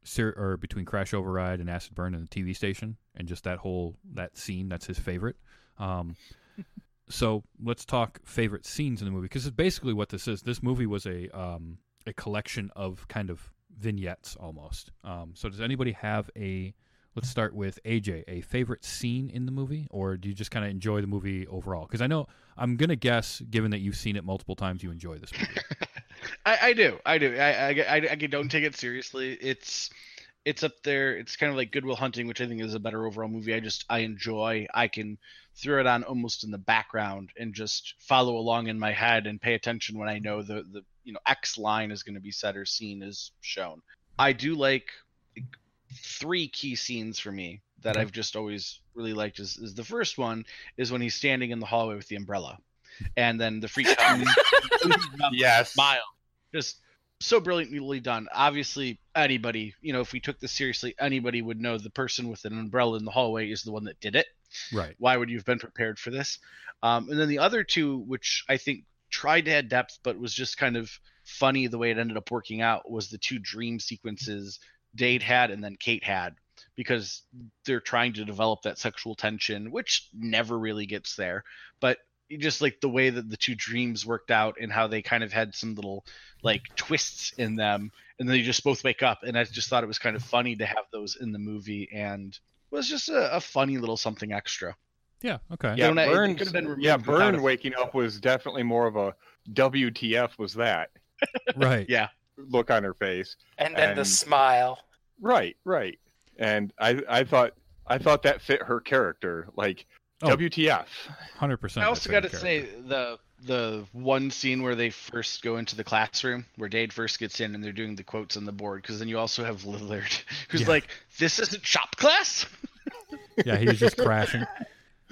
Sir, or between Crash Override and Acid Burn in the TV station, and just that whole that scene. That's his favorite. Um, so let's talk favorite scenes in the movie because it's basically what this is. This movie was a um, a collection of kind of vignettes almost. Um, so does anybody have a let's start with AJ a favorite scene in the movie, or do you just kind of enjoy the movie overall? Because I know I'm gonna guess, given that you've seen it multiple times, you enjoy this movie. I, I do, I do. I, I, I, I don't take it seriously. It's it's up there. It's kind of like Good Will Hunting, which I think is a better overall movie. I just I enjoy. I can throw it on almost in the background and just follow along in my head and pay attention when I know the the you know X line is going to be said or scene is shown. I do like three key scenes for me that Okay. I've just always really liked. Is, is the first one is when he's standing in the hallway with the umbrella, and then the freak Yes. smile. Just so brilliantly done. Obviously, anybody, you know, if we took this seriously, anybody would know the person with an umbrella in the hallway is the one that did it. right. Why would you have been prepared for this? Um, and then the other two, which I think tried to add depth, but was just kind of funny the way it ended up working out, was the two dream sequences Dade had and then Kate had, because they're trying to develop that sexual tension, which never really gets there. But just like the way that the two dreams worked out and how they kind of had some little like twists in them, and then they just both wake up. And I just thought it was kind of funny to have those in the movie, and was just a, a funny little something extra. Yeah. Okay. Yeah, Don't I- it Burn. could have been Yeah, Burn waking up was definitely more of a WTF was that Right. Yeah. Look on her face. And then the smile. Right, right. And I I thought I thought that fit her character. Like Oh. WTF. Hundred percent. I also got to say the the one scene where they first go into the classroom, where Dade first gets in, and they're doing the quotes on the board. Because then you also have Lillard, who's Yeah. like, "This isn't shop class." Yeah, he was just crashing.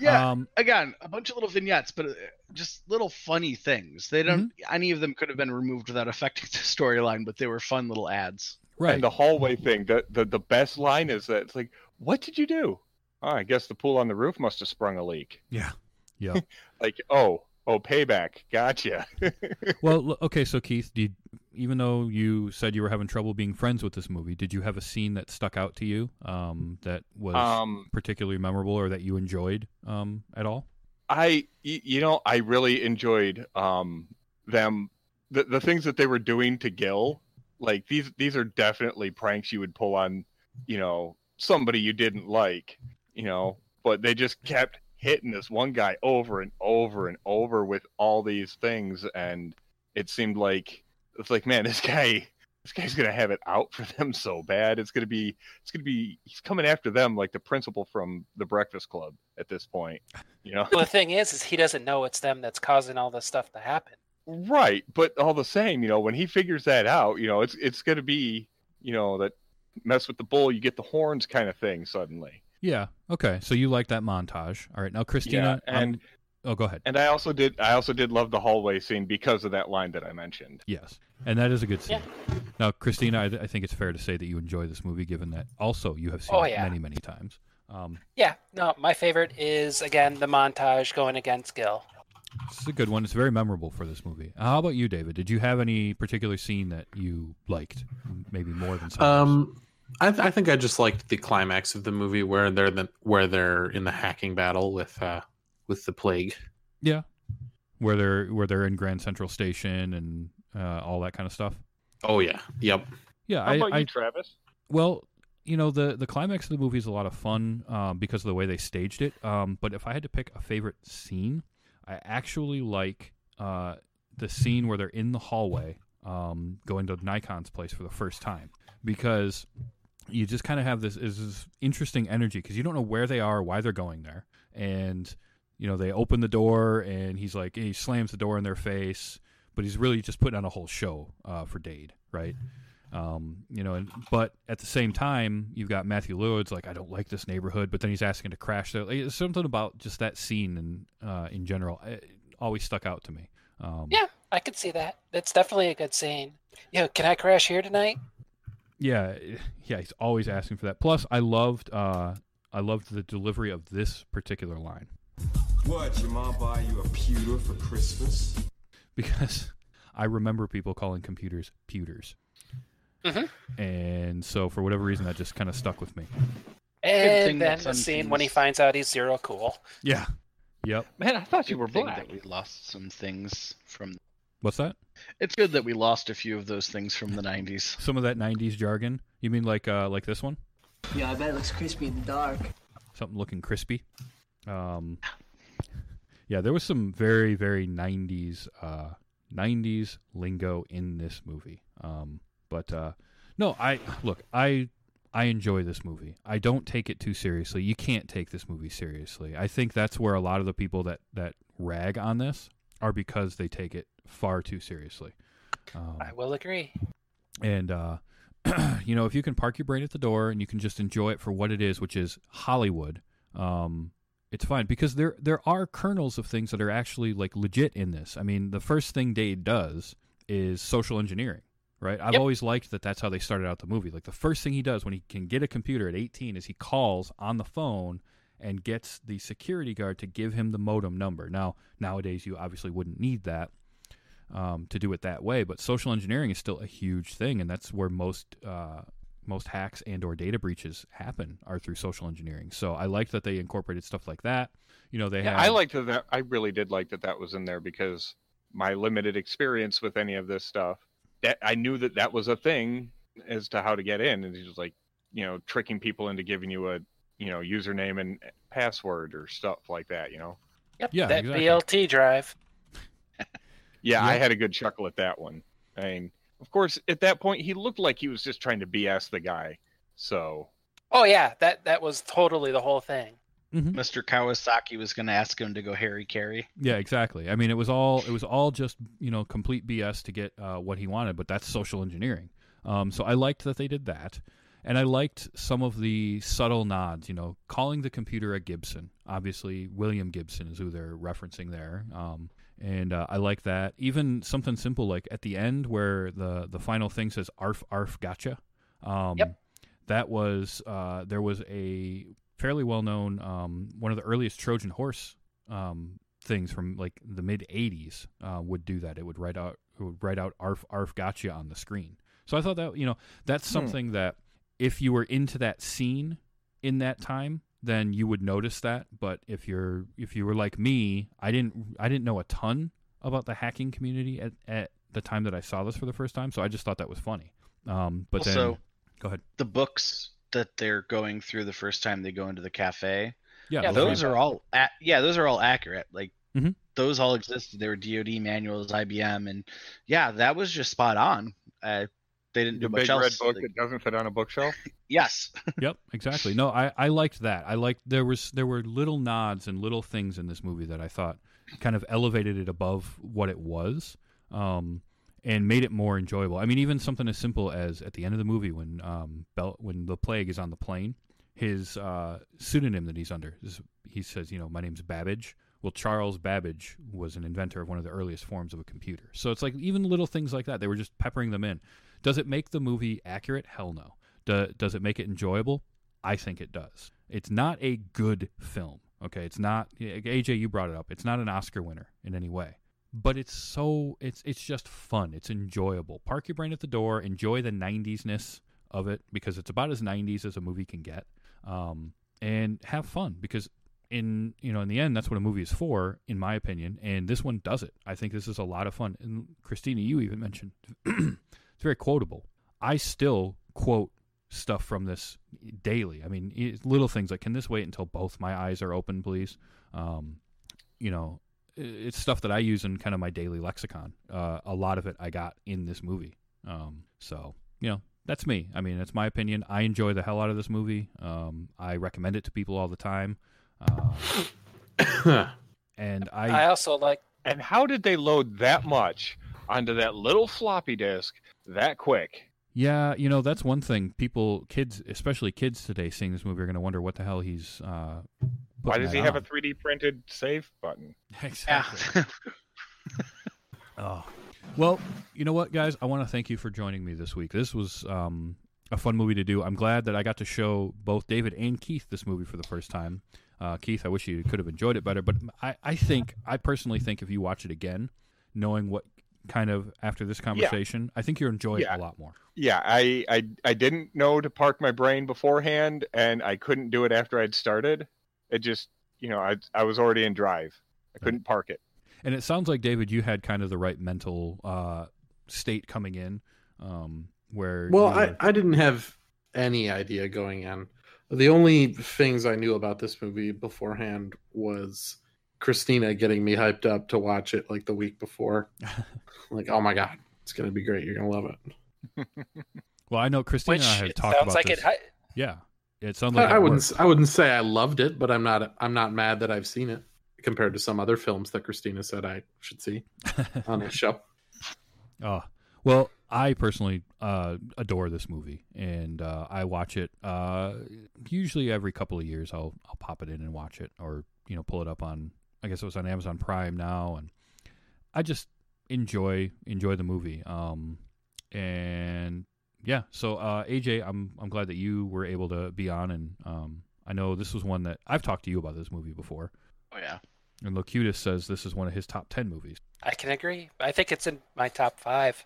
Yeah. Um, Again, a bunch of little vignettes, but uh, just little funny things. They don't. Mm-hmm. Any of them could have been removed without affecting the storyline, but they were fun little ads. right. And the hallway thing, the, the the best line is that it's like, what did you do? Oh, I guess the pool on the roof must have sprung a leak. yeah. Yeah. Like, oh, oh, payback. Gotcha. well, okay. So Keith, did even though you said you were having trouble being friends with this movie, did you have a scene that stuck out to you um, that was um, particularly memorable or that you enjoyed um, at all? I, you know, I really enjoyed um them, the the things that they were doing to Gil. Like these, these are definitely pranks you would pull on, you know, somebody you didn't like, you know. But they just kept hitting this one guy over and over and over with all these things, and it seemed like it's like, man, this guy, this guy's gonna have it out for them so bad. It's gonna be, it's gonna be, he's coming after them like the principal from the Breakfast Club at this point, you know. Well, the thing is, is he doesn't know it's them that's causing all this stuff to happen. Right, but all the same, you know, when he figures that out, you know, it's it's going to be, you know, that mess with the bull, you get the horns kind of thing suddenly. Yeah. Okay. So you like that montage. All right. Now, Christina. yeah, and um, oh, go ahead. and I also did I also did love the hallway scene because of that line that I mentioned. Yes, and that is a good scene. Now, Christina, I, I think it's fair to say that you enjoy this movie, given that also you have seen Oh, it many, many times. Um, Yeah, no, my favorite is again the montage going against Gil. It's a good one. It's very memorable for this movie. Uh, How about you, David? Did you have any particular scene that you liked, maybe more than some? Um, I, th- I think I just liked the climax of the movie where they're the, where they're in the hacking battle with uh with the plague. yeah, where they're where they're in Grand Central Station and uh, all that kind of stuff. Oh yeah, yep. Yeah, How I, about I you, Travis? well, you know the the climax of the movie is a lot of fun um, because of the way they staged it. Um, but if I had to pick a favorite scene, I actually like uh, the scene where they're in the hallway um, going to Nikon's place for the first time because you just kind of have this is this interesting energy because you don't know where they are, why they're going there, and you know they open the door and he's like he slams the door in their face, but he's really just putting on a whole show uh, for Dade, right? Um, you know, and but at the same time, you've got Matthew Lillard's like, I don't like this neighborhood, but then he's asking to crash there. Like, there's something about just that scene and uh, in general it always stuck out to me. Um, Yeah, I could see that. That's definitely a good scene. Yo, can I crash here tonight? Yeah, yeah, he's always asking for that. Plus, I loved, uh, I loved the delivery of this particular line What, your mom buy you a pewter for Christmas? because I remember people calling computers pewters, Mhm. and so for whatever reason, that just kind of stuck with me. And then the scene when he finds out he's zero cool. Yeah. Yep. Man, I thought you were thing black. That we lost some things from. What's that? It's good that we lost a few of those things from the '90s. Some of that '90s jargon. You mean like uh, like this one? Yeah, I bet it looks crispy in the dark. Something looking crispy. Um, yeah, there was some very very '90s uh, '90s lingo in this movie. Um, but uh, no, I look, I I enjoy this movie. I don't take it too seriously. You can't take this movie seriously. I think that's where a lot of the people that that rag on this are because they take it far too seriously. Um, I will agree. and uh, you know, if you can park your brain at the door and you can just enjoy it for what it is, which is Hollywood, um, it's fine because there there are kernels of things that are actually like legit in this. I mean, the first thing Dade does is social engineering, right? I've Yep. always liked that. That's how they started out the movie. Like the first thing he does when he can get a computer at 18 is he calls on the phone and gets the security guard to give him the modem number. Now, nowadays you obviously wouldn't need that um, to do it that way. But social engineering is still a huge thing, and that's where most uh, most hacks and or data breaches happen are through social engineering. So I like that they incorporated stuff like that. You know, they Yeah, have. I liked that, that. I really did like that that was in there because my limited experience with any of this stuff, that I knew that that was a thing as to how to get in, and it's just like you know tricking people into giving you a you know username and password or stuff like that. You know. Yep, Yeah, that exactly. BLT drive. Yeah, I had a good chuckle at that one. I mean, of course, at that point, he looked like he was just trying to BS the guy. So Oh yeah, that that was totally the whole thing. Mhm. Mr. Kawasaki was going to ask him to go Harry Carey. Yeah, exactly. I mean, it was all it was all just you know complete BS to get uh, what he wanted, but that's social engineering. Um, so I liked that they did that, and I liked some of the subtle nods. You know, calling the computer a Gibson. Obviously, William Gibson is who they're referencing there, um, and uh, I like that. Even something simple like at the end where the the final thing says "arf arf gotcha." Um, Yep. That was uh, there was a fairly well known um, one of the earliest Trojan horse um, things from like the mid '80s uh, would do that. It would write out it would write out "arf arf gotcha" on the screen. So I thought that you know that's Hmm. something that if you were into that scene in that time, then you would notice that. But if you're if you were like me, I didn't I didn't know a ton about the hacking community at, at the time that I saw this for the first time. So I just thought that was funny. Um, but Also- then go ahead. The books that they're going through the first time they go into the cafe, Yeah, Yeah, those are all a- yeah, those are all accurate. Like mm-hmm. those all existed. They were DoD manuals, IBM, and yeah, that was just spot on. Uh, they didn't the do much big else. red book that doesn't fit on a bookshelf. yes, yep, exactly. No, I, I liked that. I liked there was there were little nods and little things in this movie that I thought kind of elevated it above what it was, um, and made it more enjoyable. I mean, even something as simple as at the end of the movie when um, Bel- when the plague is on the plane, his uh, pseudonym that he's under is he says, you know, my name's Babbage. Well, Charles Babbage was an inventor of one of the earliest forms of a computer. So it's like even little things like that. They were just peppering them in. Does it make the movie accurate? Hell no. Do, does it make it enjoyable? I think it does. It's not a good film. Okay, it's not. AJ, you brought it up. It's not an Oscar winner in any way, but it's so it's it's just fun. It's enjoyable. Park your brain at the door. Enjoy the '90s ness of it because it's about as '90s as a movie can get, um, and have fun because in you know in the end that's what a movie is for, in my opinion. And this one does it. I think this is a lot of fun. And Christina, you even mentioned it's very quotable. I still quote stuff from this daily. I mean, it's little things like, "Can this wait until both my eyes are open, please?" Um, you know, i- it's stuff that I use in kind of my daily lexicon. Uh, a lot of it I got in this movie. Um, so you know, that's me. I mean, it's my opinion. I enjoy the hell out of this movie. Um, I recommend it to people all the time. Uh, and I, I also like And how did they load that much onto that little floppy disk that quick. Yeah, you know that's one thing. People, kids, especially kids today, seeing this movie are going to wonder what the hell he's. Uh, Why does that he have a 3D printed save button? Exactly. Oh, well, you know what, guys? I want to thank you for joining me this week. This was um, a fun movie to do. I'm glad that I got to show both David and Keith this movie for the first time. Uh, Keith, I wish you could have enjoyed it better, but I, I think, I personally think, if you watch it again, knowing what kind of after this conversation, I think you'll enjoy Yeah. it a lot more. Yeah, I, I I didn't know to park my brain beforehand, and I couldn't do it after I'd started. It just, you know, I I was already in drive. I couldn't park it. And it sounds like David, you had kind of the right mental uh, state coming in, um, where Well, you I, were- I didn't have any idea going in. The only things I knew about this movie beforehand was Christina getting me hyped up to watch it like the week before. like, oh my god, it's gonna be great. You're gonna love it. well, I know Christina Which and I have talked sounds about like this. it. hi- yeah, it sounds like I it wouldn't. worked. I wouldn't say I loved it, but I'm not. I'm not mad that I've seen it compared to some other films that Christina said I should see on this show. Oh, well, I personally uh, adore this movie, and uh, I watch it uh, usually every couple of years. I'll I'll pop it in and watch it, or you know, pull it up on. I guess it was on Amazon Prime now, and I just enjoy enjoy the movie. Um, and yeah, so uh, AJ, I'm I'm glad that you were able to be on, and um, I know this was one that I've talked to you about this movie before. Oh yeah. And Locutus says this is one of his top ten movies. I can agree. I think it's in my top five.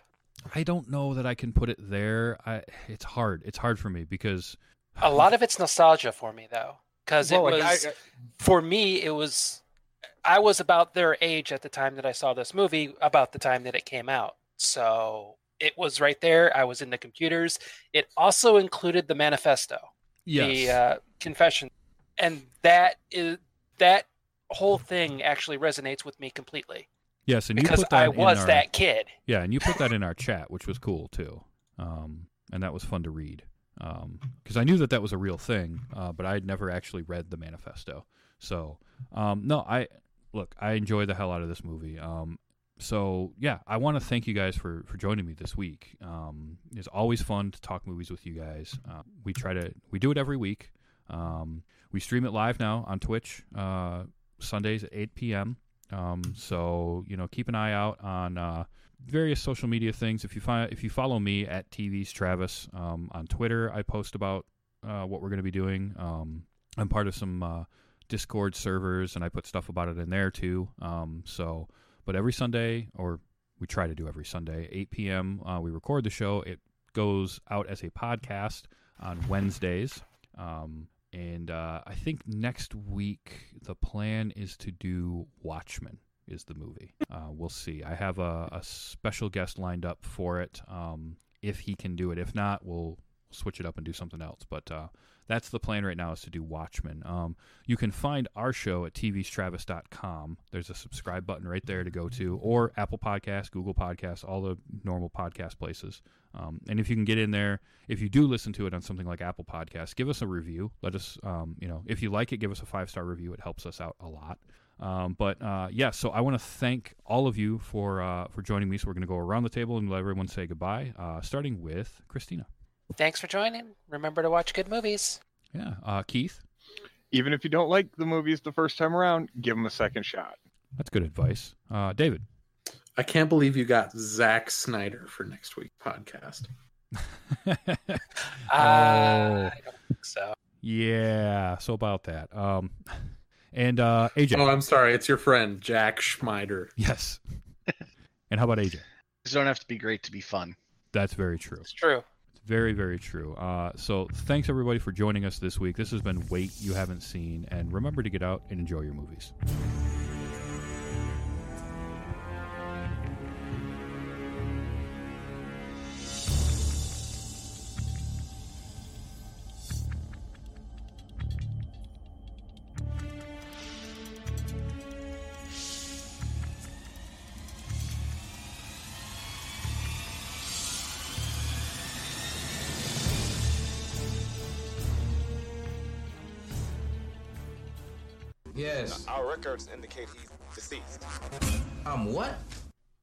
I don't know that I can put it there. I, it's hard. It's hard for me because A lot of it's nostalgia for me, though, because Well, it like, was I- for me. It was I was about their age at the time that I saw this movie, about the time that it came out. So it was right there. I was in the computers. It also included the manifesto, the uh, confession, and that is that whole thing actually resonates with me completely yes, and you because put that I was our- that kid. Yeah, and you put that in our chat, which was cool too, um, and that was fun to read because I knew that that was a real thing, uh, but I had never actually read the manifesto. So um, no, I look, I enjoy the hell out of this movie. Um, so yeah, I want to thank you guys for for joining me this week. Um, it's always fun to talk movies with you guys. Uh, we try to we do it every week. Um, we stream it live now on Twitch uh, Sundays at 8 p.m. Um, so you know, keep an eye out on uh, various social media things. If you find if you follow me at TV's Travis um, on Twitter, I post about uh, what we're going to be doing. Um, I'm part of some uh, Discord servers, and I put stuff about it in there too. Um, so, but every Sunday, or we try to do every Sunday, 8 p.m. Uh, we record the show. It goes out as a podcast on Wednesdays. Um, and uh, I think next week the plan is to do Watchmen is the movie. Uh, we'll see. I have a, a special guest lined up for it. Um, if he can do it, if not, we'll switch it up and do something else. But uh, that's the plan right now is to do Watchmen. Um, you can find our show at tvstravis.com. There's a subscribe button right there to go to, or Apple Podcasts, Google Podcasts, all the normal podcast places. Um, and if you can get in there, if you do listen to it on something like Apple Podcasts, give us a review. Let us, um, you know, if you like it, give us a five star review. It helps us out a lot. Um, but uh, yeah, so I want to thank all of you for uh, for joining me. So we're going to go around the table and let everyone say goodbye, uh, starting with Christina. Thanks for joining. Remember to watch good movies. Yeah, uh, Keith. Even if you don't like the movies the first time around, give them a second shot. That's good advice. Uh, David. I can't believe you got Zack Snyder for next week's podcast. Uh, I don't think so. Yeah, so about that. Um, and uh, AJ. Oh, I'm sorry. It's your friend Jack Schmeider. Yes. and how about AJ? These don't have to be great to be fun. That's very true. It's true. Very, very true. Uh, so thanks everybody for joining us this week. This has been Wait You Haven't Seen, and remember to get out and enjoy your movies. Records indicate he's deceased. Um, what?